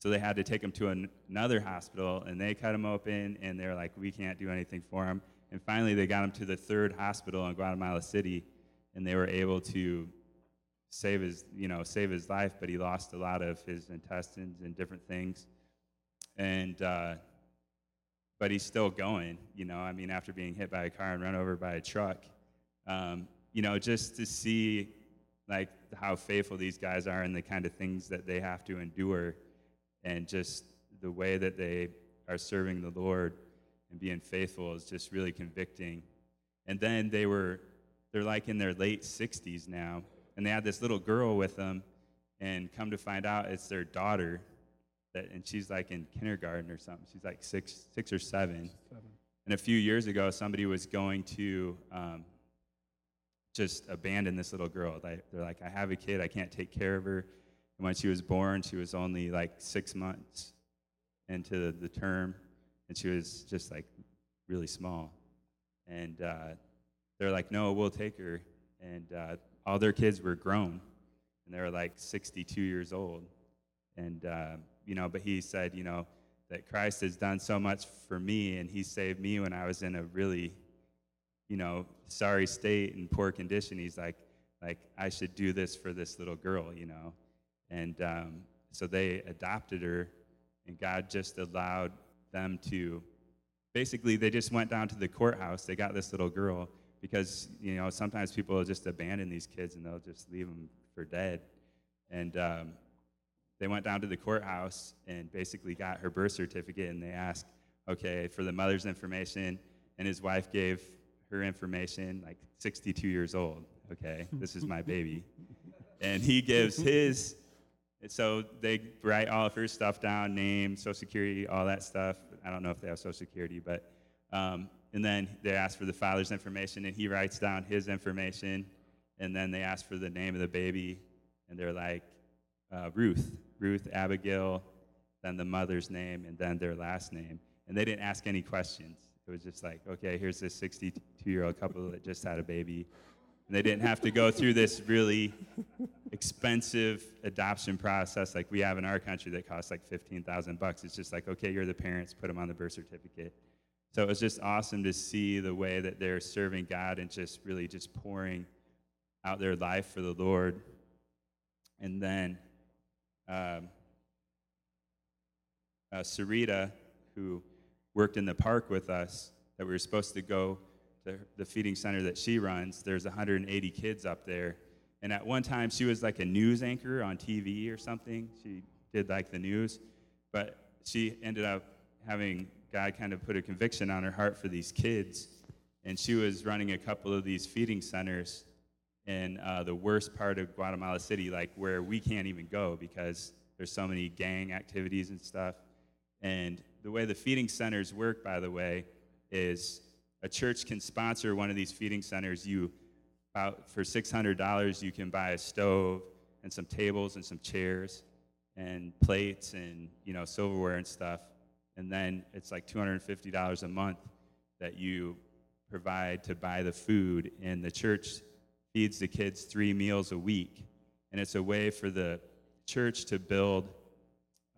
So they had to take him to an, another hospital, and they cut him open, and they're like, we can't do anything for him. And finally, they got him to the third hospital in Guatemala City, and they were able to save his, you know, save his life, but he lost a lot of his intestines and different things. And, uh, but he's still going, you know, I mean, after being hit by a car and run over by a truck. Um, you know, just to see like how faithful these guys are and the kind of things that they have to endure and just the way that they are serving the Lord and being faithful is just really convicting. And then they were they're like in their late 60s now and they had this little girl with them and come to find out it's their daughter that and she's like in kindergarten or something. She's like 6 6 or 7. Seven. And a few years ago somebody was going to um, just abandon this little girl. They're like, I have a kid, I can't take care of her. And when she was born, she was only like six months into the term, and she was just like really small. And uh, they're like, no, we'll take her. And uh, all their kids were grown, and they were like 62 years old. And, uh, you know, but he said, you know, that Christ has done so much for me, and he saved me when I was in a really you know, sorry state and poor condition. He's like, like I should do this for this little girl, you know. And um, so they adopted her, and God just allowed them to. Basically, they just went down to the courthouse. They got this little girl because you know sometimes people will just abandon these kids and they'll just leave them for dead. And um, they went down to the courthouse and basically got her birth certificate, and they asked, okay, for the mother's information, and his wife gave her information, like 62 years old. Okay, this is my baby. And he gives his, so they write all of her stuff down name, social security, all that stuff. I don't know if they have social security, but Um, and then they ask for the father's information, and he writes down his information. And then they ask for the name of the baby, and they're like, uh, Ruth, Ruth Abigail, then the mother's name, and then their last name. And they didn't ask any questions. It was just like, okay, here's this 62 year old couple that just had a baby. And they didn't have to go through this really expensive adoption process like we have in our country that costs like 15,000 bucks. It's just like, okay, you're the parents, put them on the birth certificate. So it was just awesome to see the way that they're serving God and just really just pouring out their life for the Lord. And then um, uh, Sarita, who worked in the park with us, that we were supposed to go the feeding center that she runs. There's 180 kids up there. And at one time, she was like a news anchor on TV or something. She did like the news. But she ended up having God kind of put a conviction on her heart for these kids. And she was running a couple of these feeding centers in uh, the worst part of Guatemala City, like where we can't even go because there's so many gang activities and stuff. And the way the feeding centers work, by the way, is a church can sponsor one of these feeding centers. You for $600 you can buy a stove and some tables and some chairs and plates and you know silverware and stuff. And then it's like $250 a month that you provide to buy the food. And the church feeds the kids three meals a week. And it's a way for the church to build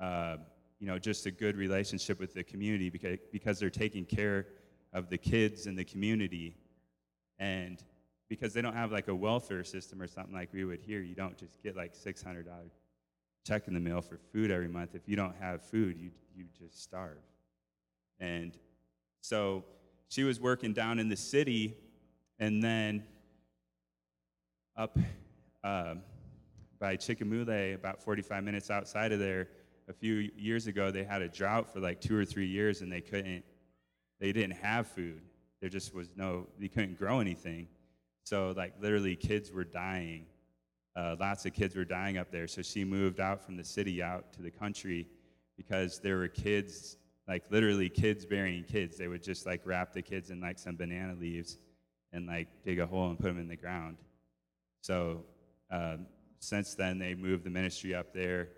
uh, you know just a good relationship with the community because, because they're taking care of the kids in the community. And because they don't have like a welfare system or something like we would here you don't just get like $600 check in the mail for food every month. If you don't have food you, you just starve. And so she was working down in the city and then up uh, by Chickamule, about 45 minutes outside of there, a few years ago, they had a drought for like two or three years and they couldn't, they didn't have food. There just was no, they couldn't grow anything. So, like, literally, kids were dying. Uh, lots of kids were dying up there. So, she moved out from the city out to the country because there were kids, like, literally, kids burying kids. They would just, like, wrap the kids in, like, some banana leaves and, like, dig a hole and put them in the ground. So, um, since then, they moved the ministry up there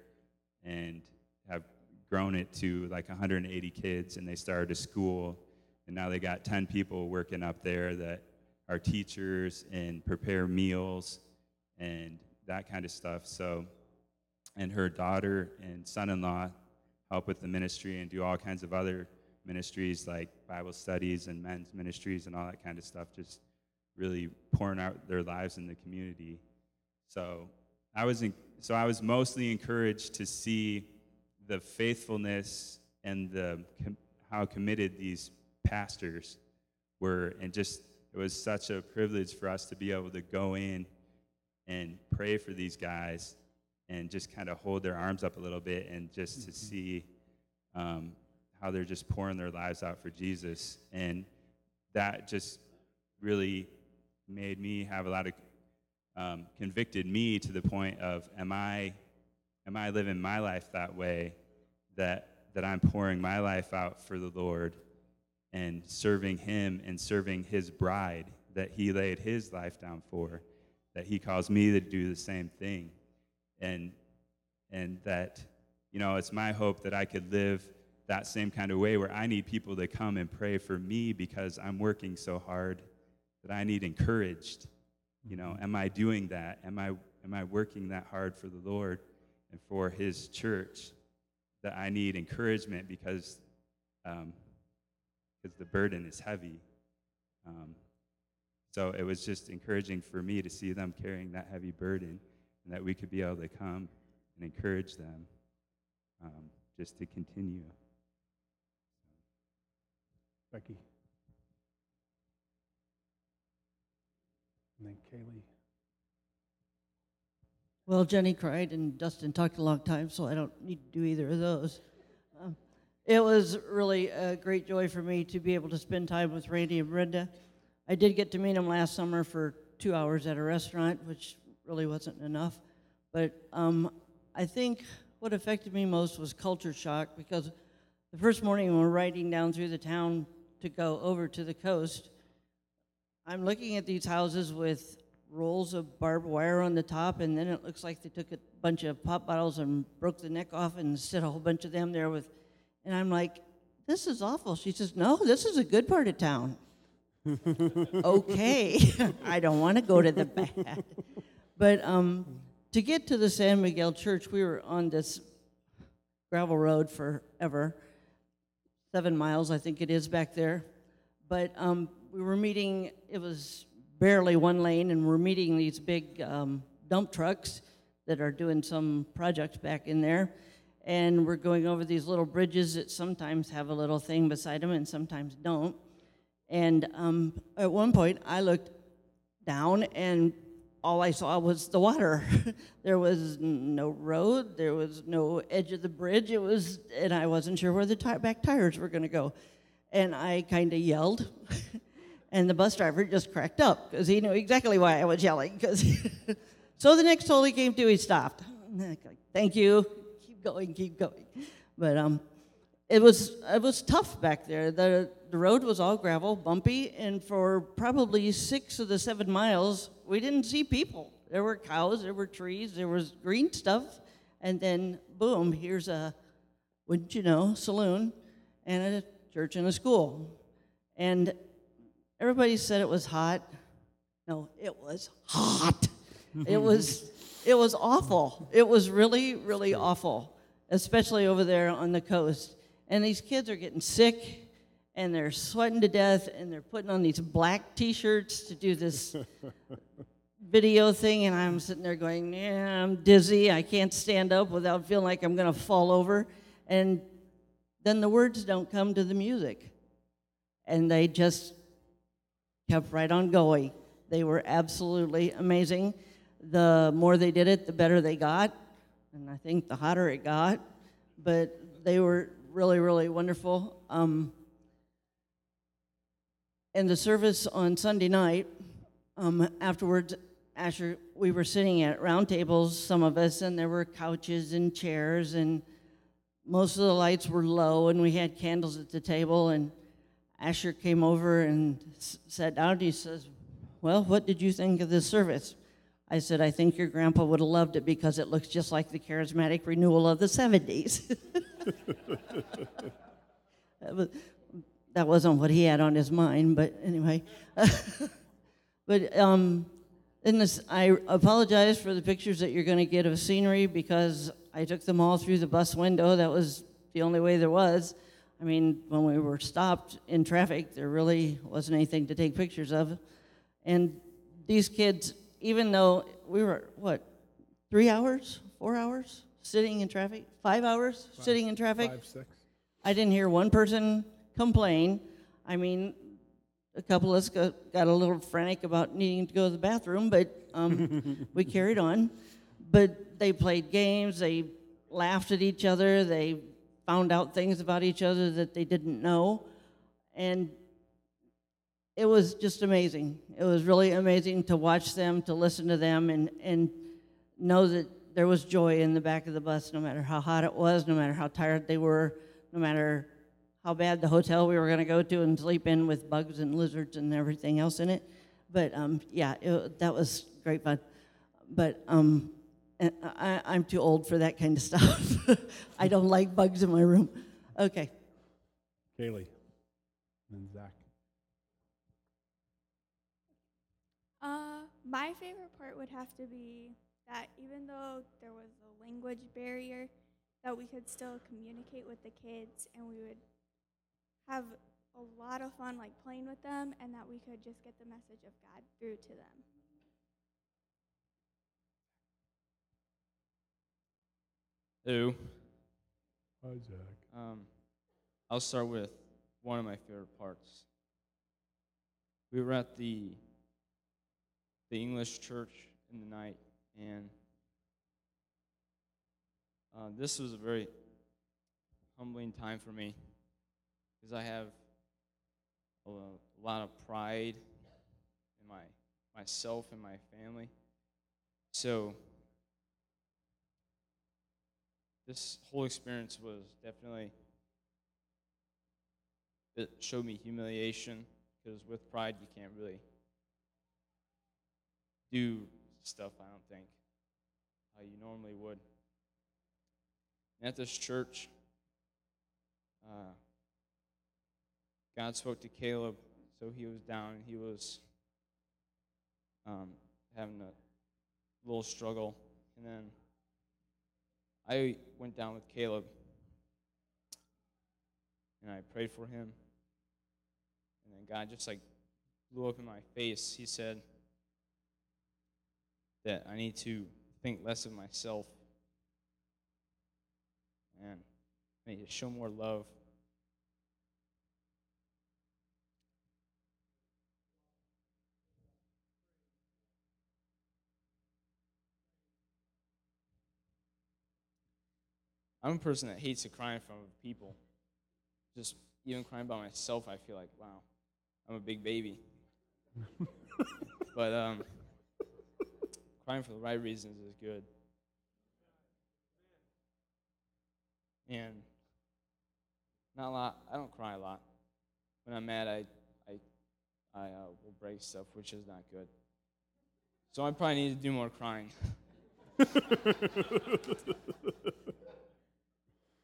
and have grown it to like 180 kids, and they started a school. And now they got 10 people working up there that are teachers and prepare meals and that kind of stuff. So, and her daughter and son in law help with the ministry and do all kinds of other ministries like Bible studies and men's ministries and all that kind of stuff, just really pouring out their lives in the community. So, I was, in, so I was mostly encouraged to see the faithfulness and the, how committed these pastors were, and just it was such a privilege for us to be able to go in and pray for these guys and just kind of hold their arms up a little bit and just mm-hmm. to see um, how they're just pouring their lives out for Jesus. And that just really made me have a lot of um, convicted me to the point of am I am I living my life that way that that I'm pouring my life out for the Lord and serving him and serving his bride that he laid his life down for that he calls me to do the same thing and and that you know it's my hope that I could live that same kind of way where I need people to come and pray for me because I'm working so hard that I need encouraged you know, am I doing that? Am I, am I working that hard for the Lord and for His church? That I need encouragement because um, because the burden is heavy. Um, so it was just encouraging for me to see them carrying that heavy burden and that we could be able to come and encourage them um, just to continue. Becky. And then Kaylee. Well, Jenny cried and Dustin talked a long time, so I don't need to do either of those. It was really a great joy for me to be able to spend time with Randy and Brenda. I did get to meet them last summer for two hours at a restaurant, which really wasn't enough. But um, I think what affected me most was culture shock because the first morning when we were riding down through the town to go over to the coast, I'm looking at these houses with rolls of barbed wire on the top, and then it looks like they took a bunch of pop bottles and broke the neck off and set a whole bunch of them there with, and I'm like, this is awful. She says, no, this is a good part of town. okay, I don't want to go to the bad. But um, to get to the San Miguel Church, we were on this gravel road forever, seven miles, I think it is back there. But um, we were meeting, it was barely one lane, and we're meeting these big um, dump trucks that are doing some project back in there. And we're going over these little bridges that sometimes have a little thing beside them and sometimes don't. And um, at one point, I looked down, and all I saw was the water. there was no road, there was no edge of the bridge. It was, and I wasn't sure where the ti- back tires were going to go. And I kind of yelled, and the bus driver just cracked up because he knew exactly why I was yelling. Because so the next toll he came to, he stopped. Thank you. Going, keep going. But um, it was it was tough back there. The the road was all gravel, bumpy, and for probably six of the seven miles, we didn't see people. There were cows, there were trees, there was green stuff, and then boom, here's a wouldn't you know, saloon and a church and a school. And everybody said it was hot. No, it was hot. it was it was awful. It was really, really awful, especially over there on the coast. And these kids are getting sick and they're sweating to death and they're putting on these black t-shirts to do this video thing and I'm sitting there going, "Yeah, I'm dizzy. I can't stand up without feeling like I'm going to fall over." And then the words don't come to the music. And they just kept right on going. They were absolutely amazing. The more they did it, the better they got. And I think the hotter it got. But they were really, really wonderful. Um, and the service on Sunday night, um, afterwards, Asher, we were sitting at round tables, some of us, and there were couches and chairs, and most of the lights were low, and we had candles at the table. And Asher came over and s- sat down. And he says, "Well, what did you think of this service?" I said, "I think your grandpa would have loved it because it looks just like the charismatic renewal of the '70s." that, was, that wasn't what he had on his mind, but anyway. but um, in this, I apologize for the pictures that you're going to get of scenery because I took them all through the bus window. That was the only way there was. I mean, when we were stopped in traffic, there really wasn't anything to take pictures of. And these kids, even though we were, what, three hours, four hours sitting in traffic, five hours Five- sitting in traffic? five, six. I didn't hear one person complain. I mean, a couple of us got, got a little frantic about needing to go to the bathroom, but um, we carried on. But they played games, they laughed at each other, they found out things about each other that they didn't know. And it was just amazing. It was really amazing to watch them, to listen to them, and, and know that there was joy in the back of the bus, no matter how hot it was, no matter how tired they were, no matter how bad the hotel we were going to go to and sleep in with bugs and lizards and everything else in it. But um, yeah, it, that was great fun. But um, I, I'm too old for that kind of stuff. I don't like bugs in my room. Okay. Kaylee and Zach. Uh, my favorite part would have to be that even though there was a language barrier, that we could still communicate with the kids and we would have a lot of fun like playing with them and that we could just get the message of God through to them. Hello. Hi, Zach. Um, I'll start with one of my favorite parts. We were at the the English church in the night, and uh, this was a very humbling time for me because I have a, lot of pride in my myself and my family. So this whole experience was definitely it showed me humiliation because with pride you can't really do stuff I don't think how you normally would. And at this church, uh, God spoke to Caleb, so he was down. He was um, having a little struggle, and then I went down with Caleb, and I prayed for him. And then God just like blew up in my face. He said that I need to think less of myself and I need to show more love. I'm a person that hates to cry in front of people. Just even crying by myself, I feel like, wow, I'm a big baby. but um, crying for the right reasons is good. And not a lot. I don't cry a lot. When I'm mad, I I I uh, will break stuff, which is not good. So I probably need to do more crying.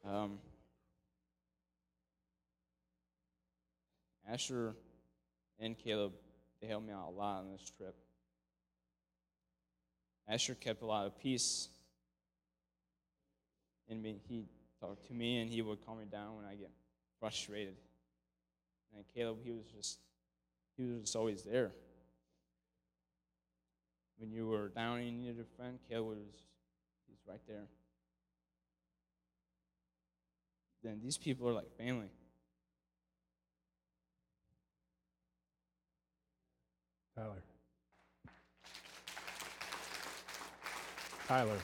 um, Asher and Caleb, they helped me out a lot on this trip. Asher kept a lot of peace me. He talked to me and he would calm me down when I get frustrated. And Caleb, he was just he was just always there. When you were down and you needed a friend, Caleb was he's right there. Then these people are like family. Tyler. Tyler.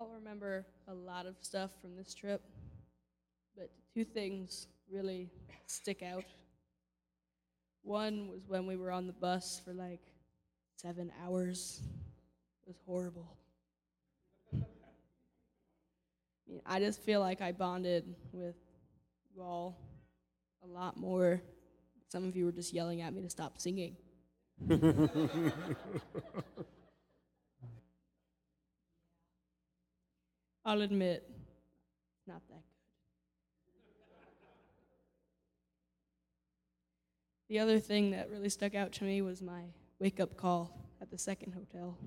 I'll remember a lot of stuff from this trip, but two things really stick out. One was when we were on the bus for like seven hours. It was horrible. I mean, I just feel like I bonded with you all a lot more. Some of you were just yelling at me to stop singing. I'll admit, not that good. The other thing that really stuck out to me was my wake up call at the second hotel.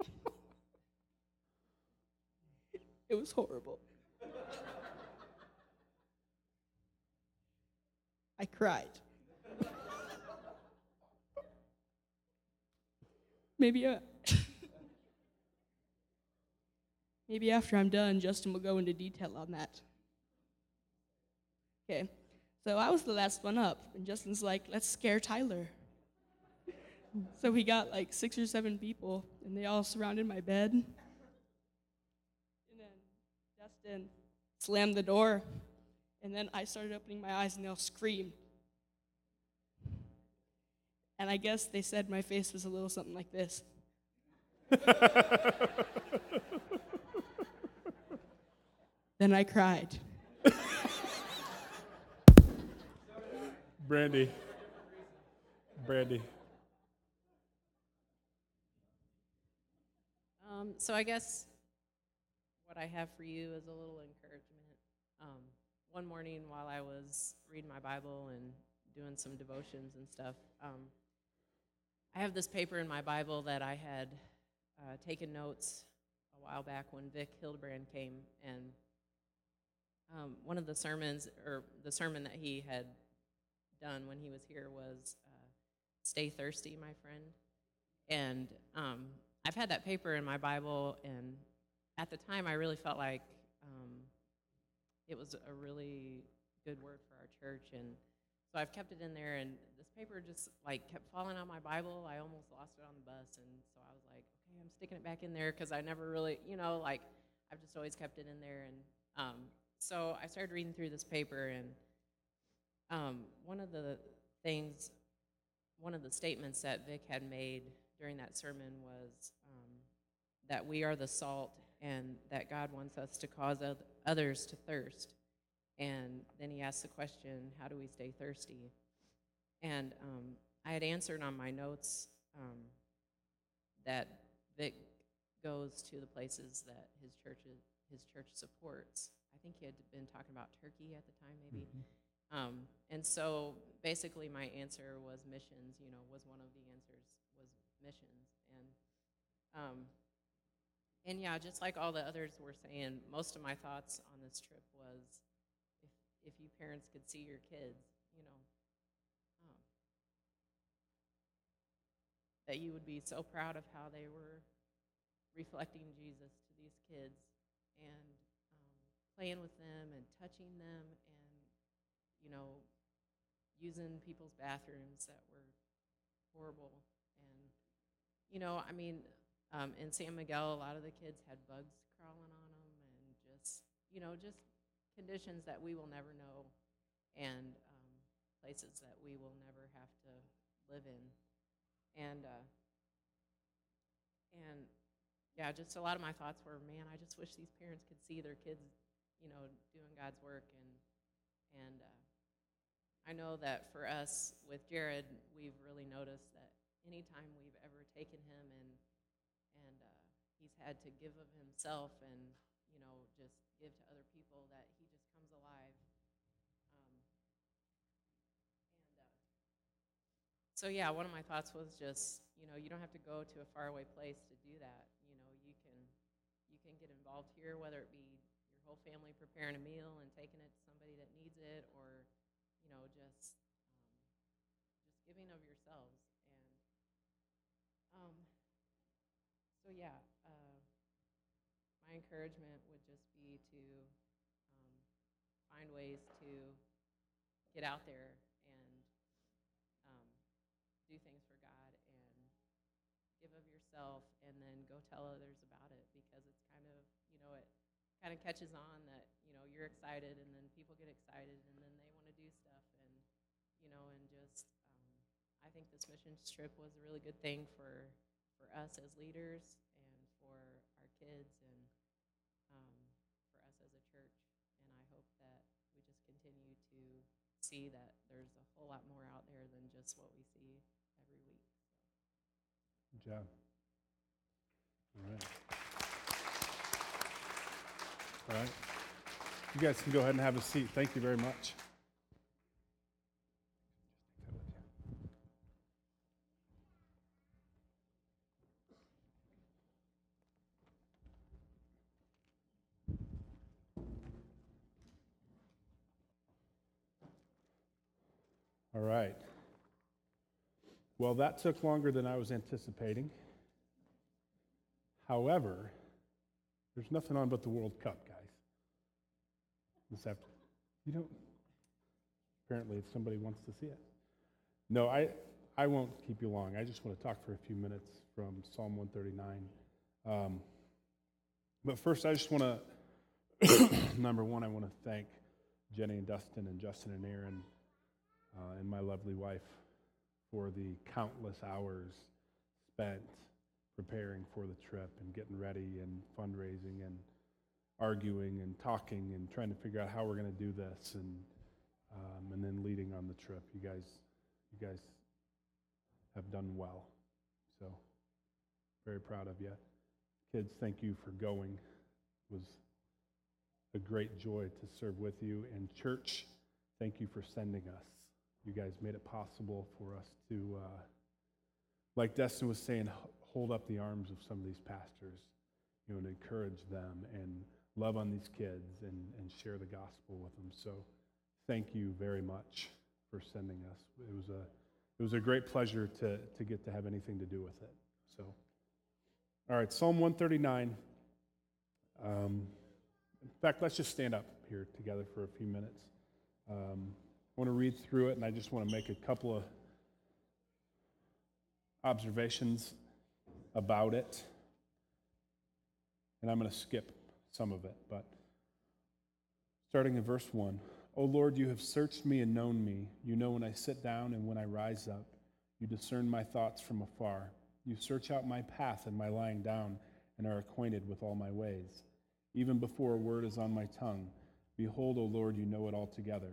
it was horrible. I cried. Maybe uh, maybe after I'm done, Justin will go into detail on that. Okay, so I was the last one up, and Justin's like, "Let's scare Tyler." So we got like six or seven people, and they all surrounded my bed. And then Justin slammed the door, and then I started opening my eyes, and they all screamed. And I guess they said my face was a little something like this. then I cried. Brandy. Brandy. Um, so I guess what I have for you is a little encouragement. Um, one morning while I was reading my Bible and doing some devotions and stuff, um, I have this paper in my Bible that I had uh, taken notes a while back when Vic Hildebrand came, and um, one of the sermons, or the sermon that he had done when he was here was uh, "Stay thirsty, my friend," and um, I've had that paper in my Bible, and at the time, I really felt like um, it was a really good word for our church, and so I've kept it in there. And this paper just like kept falling out my Bible. I almost lost it on the bus, and so I was like, okay, I'm sticking it back in there because I never really, you know, like I've just always kept it in there. And um, so I started reading through this paper, and um, one of the things, one of the statements that Vic had made during that sermon was um, that we are the salt and that God wants us to cause others to thirst. And then he asked the question, how do we stay thirsty? And um, I had answered on my notes um, that Vic goes to the places that his church is, his church supports. I think he had been talking about Turkey at the time, maybe. Um, and so basically, my answer was missions. You know, was one of the answers was missions, and um, and yeah, just like all the others were saying, most of my thoughts on this trip was, if if you parents could see your kids, you know, um, that you would be so proud of how they were reflecting Jesus to these kids and um, playing with them and touching them and, you know, using people's bathrooms that were horrible. And, you know, I mean, um, in San Miguel, a lot of the kids had bugs crawling on them and just, you know, just conditions that we will never know and um, places that we will never have to live in. And, uh, and yeah, just a lot of my thoughts were, man, I just wish these parents could see their kids, you know, doing God's work. And, and uh, I know that for us with Jared, we've really noticed that anytime we've ever taken him and, he's had to give of himself and, you know, just give to other people, that he just comes alive. Um, and uh, so, yeah, one of my thoughts was just, you know, you don't have to go to a faraway place to do that. You know, you can you can get involved here, whether it be your whole family preparing a meal and taking it to somebody that needs it, or you know, just um, just giving of yourselves. And um, so, yeah, encouragement would just be to um, find ways to get out there and um, do things for God and give of yourself and then go tell others about it because it's kind of, you know, it kind of catches on that, you know, you're excited and then people get excited and then they want to do stuff and, you know, and just, um, I think this mission trip was a really good thing for, for us as leaders and for our kids see that there's a whole lot more out there than just what we see every week. Good job. All right. All right. You guys can go ahead and have a seat. Thank you very much. All right. Well, that took longer than I was anticipating. However, there's nothing on but the World Cup, guys. This after, you don't. Apparently, if somebody wants to see it. No, I, I won't keep you long. I just want to talk for a few minutes from Psalm 139. Um, but first, I just want to, number one, I want to thank Jenny and Dustin and Justin and Aaron uh, and my lovely wife for the countless hours spent preparing for the trip and getting ready and fundraising and arguing and talking and trying to figure out how we're going to do this and um, and then leading on the trip. You guys, you guys have done well. So very proud of you. Kids, thank you for going. It was a great joy to serve with you. And church, thank you for sending us. You guys made it possible for us to, uh, like Destin was saying, hold up the arms of some of these pastors, you know, and encourage them and love on these kids and, and share the gospel with them. So thank you very much for sending us. It was a, it was a great pleasure to, to get to have anything to do with it. So, all right, Psalm 139. Um, in fact, let's just stand up here together for a few minutes. Um, I want to read through it, and I just want to make a couple of observations about it. And I'm going to skip some of it, but starting in verse 1 O Lord, you have searched me and known me. You know when I sit down and when I rise up. You discern my thoughts from afar. You search out my path and my lying down and are acquainted with all my ways. Even before a word is on my tongue, behold, O Lord, you know it altogether.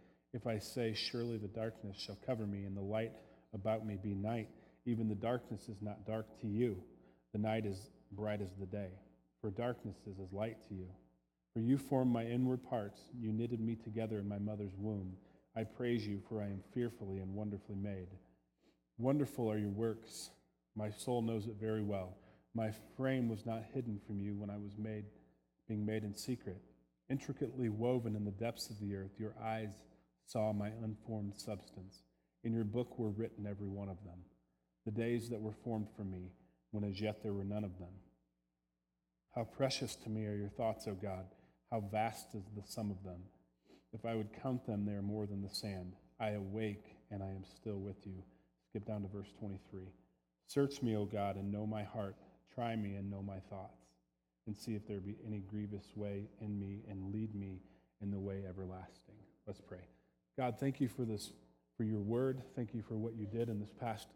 If I say, Surely the darkness shall cover me, and the light about me be night, even the darkness is not dark to you. The night is bright as the day, for darkness is as light to you. For you formed my inward parts, you knitted me together in my mother's womb. I praise you, for I am fearfully and wonderfully made. Wonderful are your works. My soul knows it very well. My frame was not hidden from you when I was made, being made in secret. Intricately woven in the depths of the earth, your eyes saw my unformed substance. In your book were written every one of them, the days that were formed for me, when as yet there were none of them. How precious to me are your thoughts, O God! How vast is the sum of them! If I would count them, they are more than the sand. I awake, and I am still with you. Skip down to verse 23. Search me, O God, and know my heart. Try me and know my thoughts, and see if there be any grievous way in me, and lead me in the way everlasting. Let's pray. God, thank you for this, for your word. Thank you for what you did in this past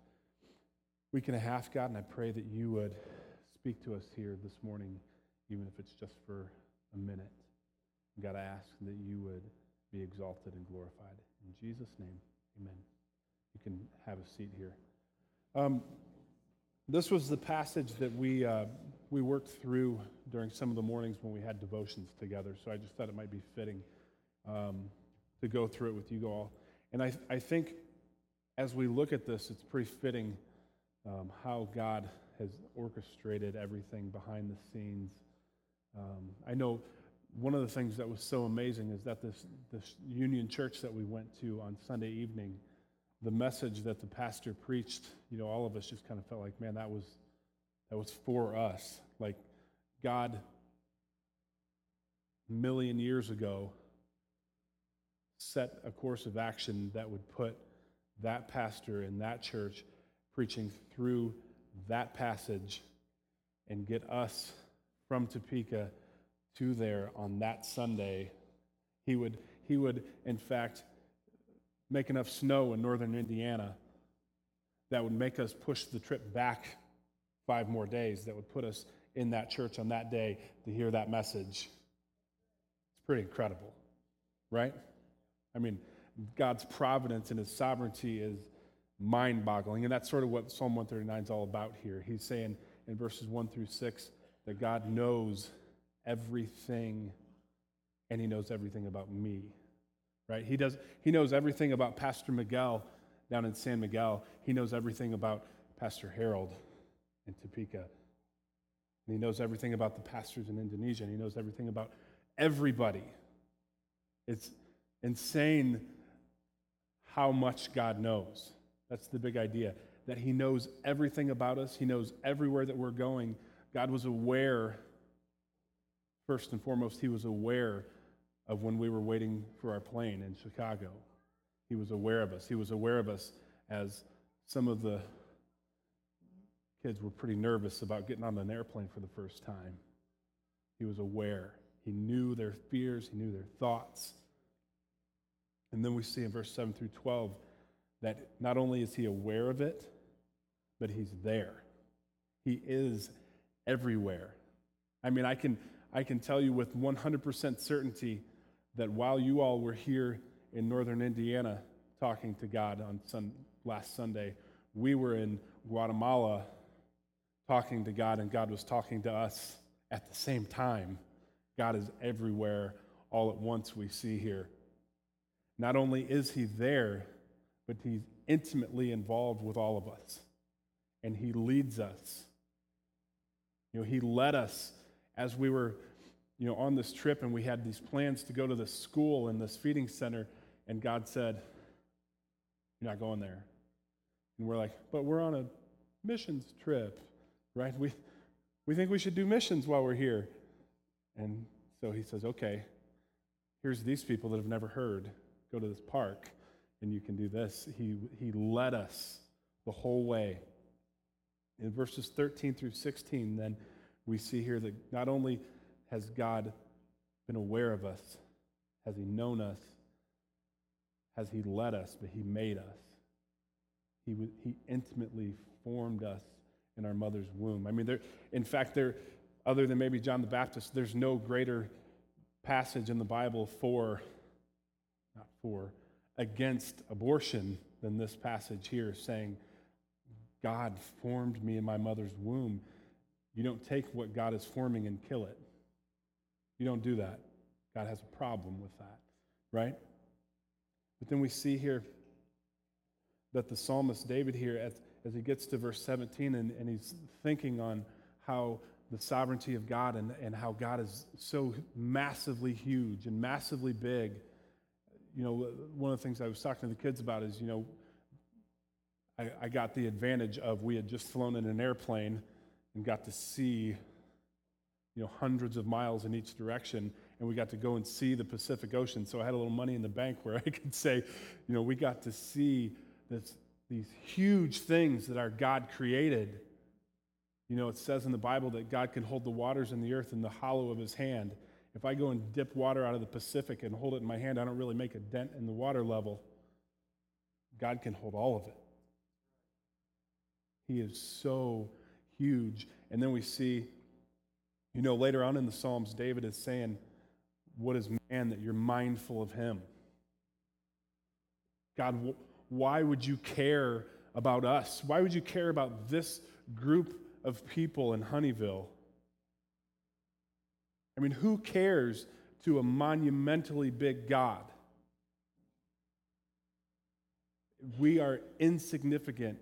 week and a half, God, and I pray that you would speak to us here this morning, even if it's just for a minute. God, I ask that you would be exalted and glorified. In Jesus' name, amen. You can have a seat here. Um, this was the passage that we, uh, we worked through during some of the mornings when we had devotions together, so I just thought it might be fitting um, to go through it with you all. And I, I think as we look at this, it's pretty fitting um, how God has orchestrated everything behind the scenes. Um, I know one of the things that was so amazing is that this, this Union Church that we went to on Sunday evening, the message that the pastor preached, you know, all of us just kind of felt like, man, that was, that was for us. Like God, million years ago, set a course of action that would put that pastor in that church preaching through that passage and get us from Topeka to there on that Sunday. He would, he would, in fact, make enough snow in northern Indiana that would make us push the trip back five more days, that would put us in that church on that day to hear that message. It's pretty incredible, right? I mean, God's providence and his sovereignty is mind boggling. And that's sort of what Psalm 139 is all about here. He's saying in verses 1 through 6 that God knows everything and he knows everything about me. Right? He does he knows everything about Pastor Miguel down in San Miguel. He knows everything about Pastor Harold in Topeka. And he knows everything about the pastors in Indonesia. And he knows everything about everybody. It's insane how much God knows. That's the big idea. That He knows everything about us, He knows everywhere that we're going. God was aware, first and foremost, He was aware of when we were waiting for our plane in Chicago. He was aware of us. He was aware of us as some of the kids were pretty nervous about getting on an airplane for the first time. He was aware. He knew their fears, he knew their thoughts. And then we see in verse 7 through 12 that not only is he aware of it, but he's there. He is everywhere. I mean, I can, I can tell you with 100% certainty that while you all were here in northern Indiana talking to God on sun, last Sunday, we were in Guatemala talking to God, and God was talking to us at the same time. God is everywhere all at once, we see here. Not only is He there, but He's intimately involved with all of us. And He leads us. You know, He led us as we were, you know, on this trip and we had these plans to go to this school and this feeding center, and God said, You're not going there. And we're like, But we're on a missions trip, right? We, we think we should do missions while we're here. And So he says, okay, here's these people that have never heard. Go to this park and you can do this. He, he led us the whole way. In verses 13 through 16, then we see here that not only has God been aware of us, has He known us, has He led us, but He made us. He, he intimately formed us in our mother's womb. I mean, there, in fact, there, other than maybe John the Baptist, there's no greater passage in the Bible for, for, against abortion than this passage here saying, God formed me in my mother's womb. You don't take what God is forming and kill it. You don't do that. God has a problem with that, right? But then we see here that the psalmist David here, as, as he gets to verse 17, and, and he's thinking on how the sovereignty of God and, and how God is so massively huge and massively big. You know, one of the things I was talking to the kids about is, you know, I, I got the advantage of we had just flown in an airplane and got to see, you know, hundreds of miles in each direction, and we got to go and see the Pacific Ocean. So I had a little money in the bank where I could say, you know, we got to see this, these huge things that our God created. You know, it says in the Bible that God can hold the waters and the earth in the hollow of his hand. If I go and dip water out of the Pacific and hold it in my hand, I don't really make a dent in the water level. God can hold all of it. He is so huge. And then we see, you know, later on in the Psalms, David is saying, What is man that you're mindful of him? God, why would you care about us? Why would you care about this group of people in Honeyville? I mean, who cares to a monumentally big God? We are insignificant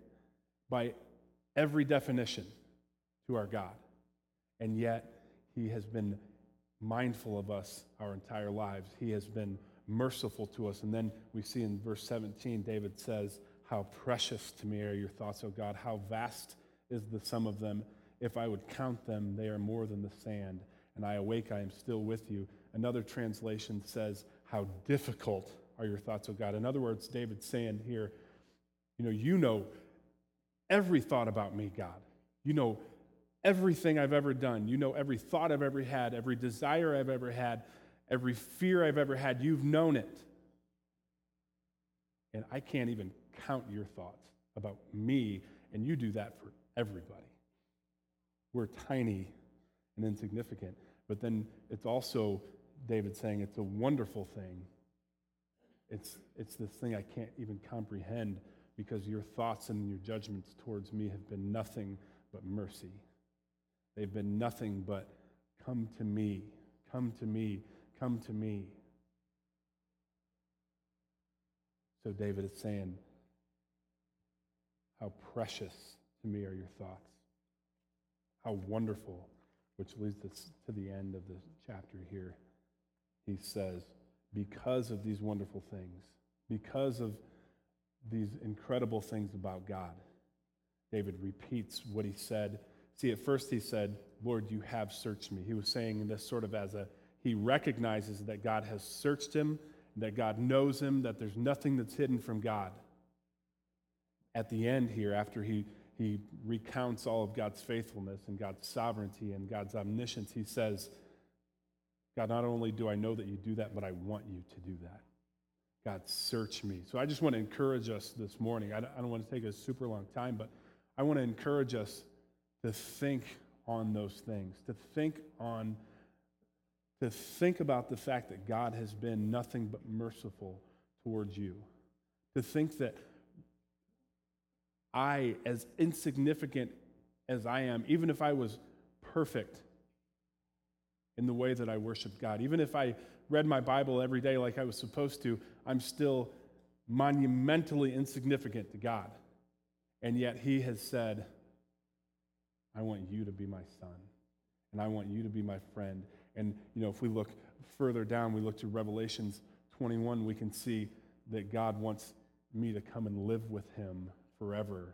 by every definition to our God. And yet, He has been mindful of us our entire lives. He has been merciful to us. And then we see in verse 17, David says, How precious to me are your thoughts, O God. How vast is the sum of them. If I would count them, they are more than the sand. And I awake, I am still with you. Another translation says, How difficult are your thoughts, O God. In other words, David's saying here, you know, you know every thought about me, God. You know everything I've ever done. You know every thought I've ever had, every desire I've ever had, every fear I've ever had. You've known it. And I can't even count your thoughts about me, and you do that for everybody. We're tiny and insignificant. But then it's also, David saying, it's a wonderful thing. It's, it's this thing I can't even comprehend because your thoughts and your judgments towards me have been nothing but mercy. They've been nothing but come to me, come to me, come to me. So David is saying, How precious to me are your thoughts. How wonderful, which leads us to the end of the chapter here. He says, Because of these wonderful things, because of these incredible things about God, David repeats what he said. See, at first he said, Lord, you have searched me. He was saying this sort of as a, he recognizes that God has searched him, that God knows him, that there's nothing that's hidden from God. At the end here, after he, he recounts all of God's faithfulness and God's sovereignty and God's omniscience, he says, God, not only do I know that you do that, but I want you to do that. God, search me. So I just want to encourage us this morning. I don't want to take a super long time, but I want to encourage us to think on those things, to think on, to think about the fact that God has been nothing but merciful towards you, to think that I, as insignificant as I am, even if I was perfect in the way that I worship God, even if I read my Bible every day like I was supposed to, I'm still monumentally insignificant to God. And yet He has said, I want you to be my son, and I want you to be my friend. And, you know, if we look further down, we look to Revelations 21, we can see that God wants me to come and live with Him forever.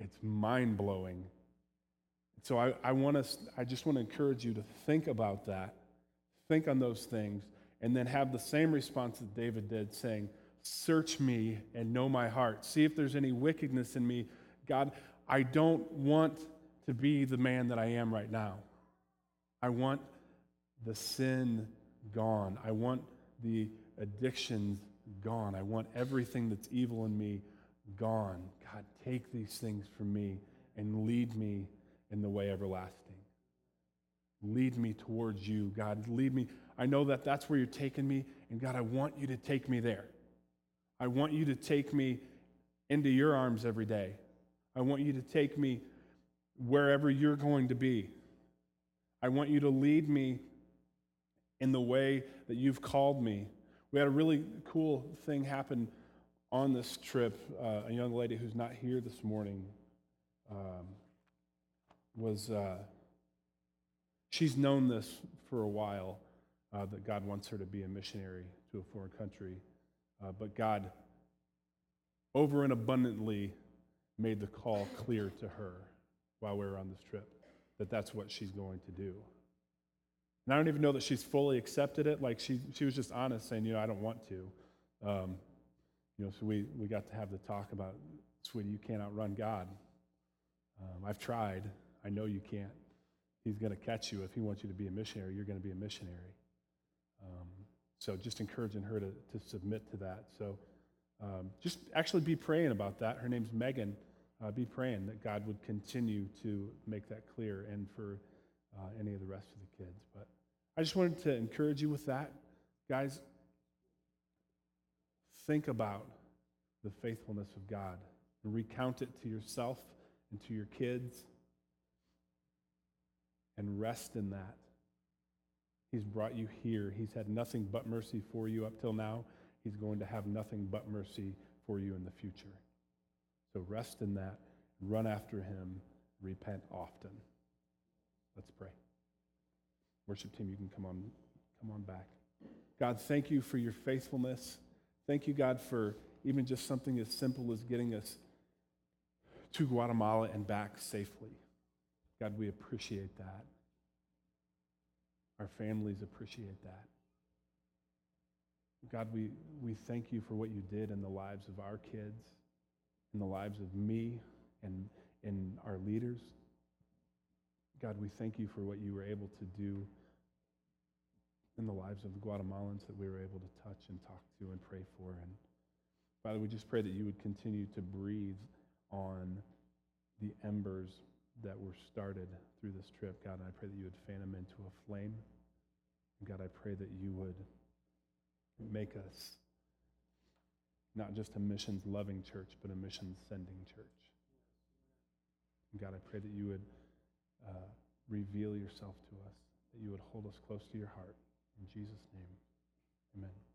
It's mind blowing. So I, I want us, I just want to encourage you to think about that, think on those things, and then have the same response that David did, saying, Search me and know my heart. See if there's any wickedness in me. God, I don't want to be the man that I am right now. I want the sin gone. I want the addictions gone. I want everything that's evil in me gone. God, take these things from me and lead me in the way everlasting. Lead me towards you, God. Lead me. I know that that's where you're taking me, and God, I want you to take me there. I want you to take me into your arms every day. I want you to take me wherever you're going to be. I want you to lead me in the way that you've called me. We had a really cool thing happen on this trip. Uh, a young lady who's not here this morning um, was, uh, she's known this for a while, uh, that God wants her to be a missionary to a foreign country. Uh, but God, over and abundantly, made the call clear to her while we were on this trip that that's what she's going to do. And I don't even know that she's fully accepted it. Like she, she was just honest, saying, you know, I don't want to. Um, you know, so we, we got to have the talk about, sweetie, you can't outrun God. Um, I've tried. I know you can't. He's going to catch you. If he wants you to be a missionary, you're going to be a missionary. Um, so just encouraging her to, to submit to that. So um, just actually be praying about that. Her name's Megan. Uh, be praying that God would continue to make that clear and for uh, any of the rest of the kids. But I just wanted to encourage you with that. Guys, think about the faithfulness of God and recount it to yourself and to your kids and rest in that. He's brought you here. He's had nothing but mercy for you up till now. He's going to have nothing but mercy for you in the future. So rest in that, run after him, repent often. Let's pray. Worship team, you can come on, come on back. God, thank you for your faithfulness. Thank you, God, for even just something as simple as getting us to Guatemala and back safely. God, we appreciate that. Our families appreciate that. God, we, we thank you for what you did in the lives of our kids, in the lives of me, and in our leaders. God, we thank you for what you were able to do in the lives of the Guatemalans that we were able to touch and talk to and pray for. And Father, we just pray that you would continue to breathe on the embers that were started through this trip. God, and I pray that you would fan them into a flame. And God, I pray that you would make us not just a missions loving church, but a missions sending church. And God, I pray that you would uh, reveal yourself to us, that you would hold us close to your heart. In Jesus' name, amen.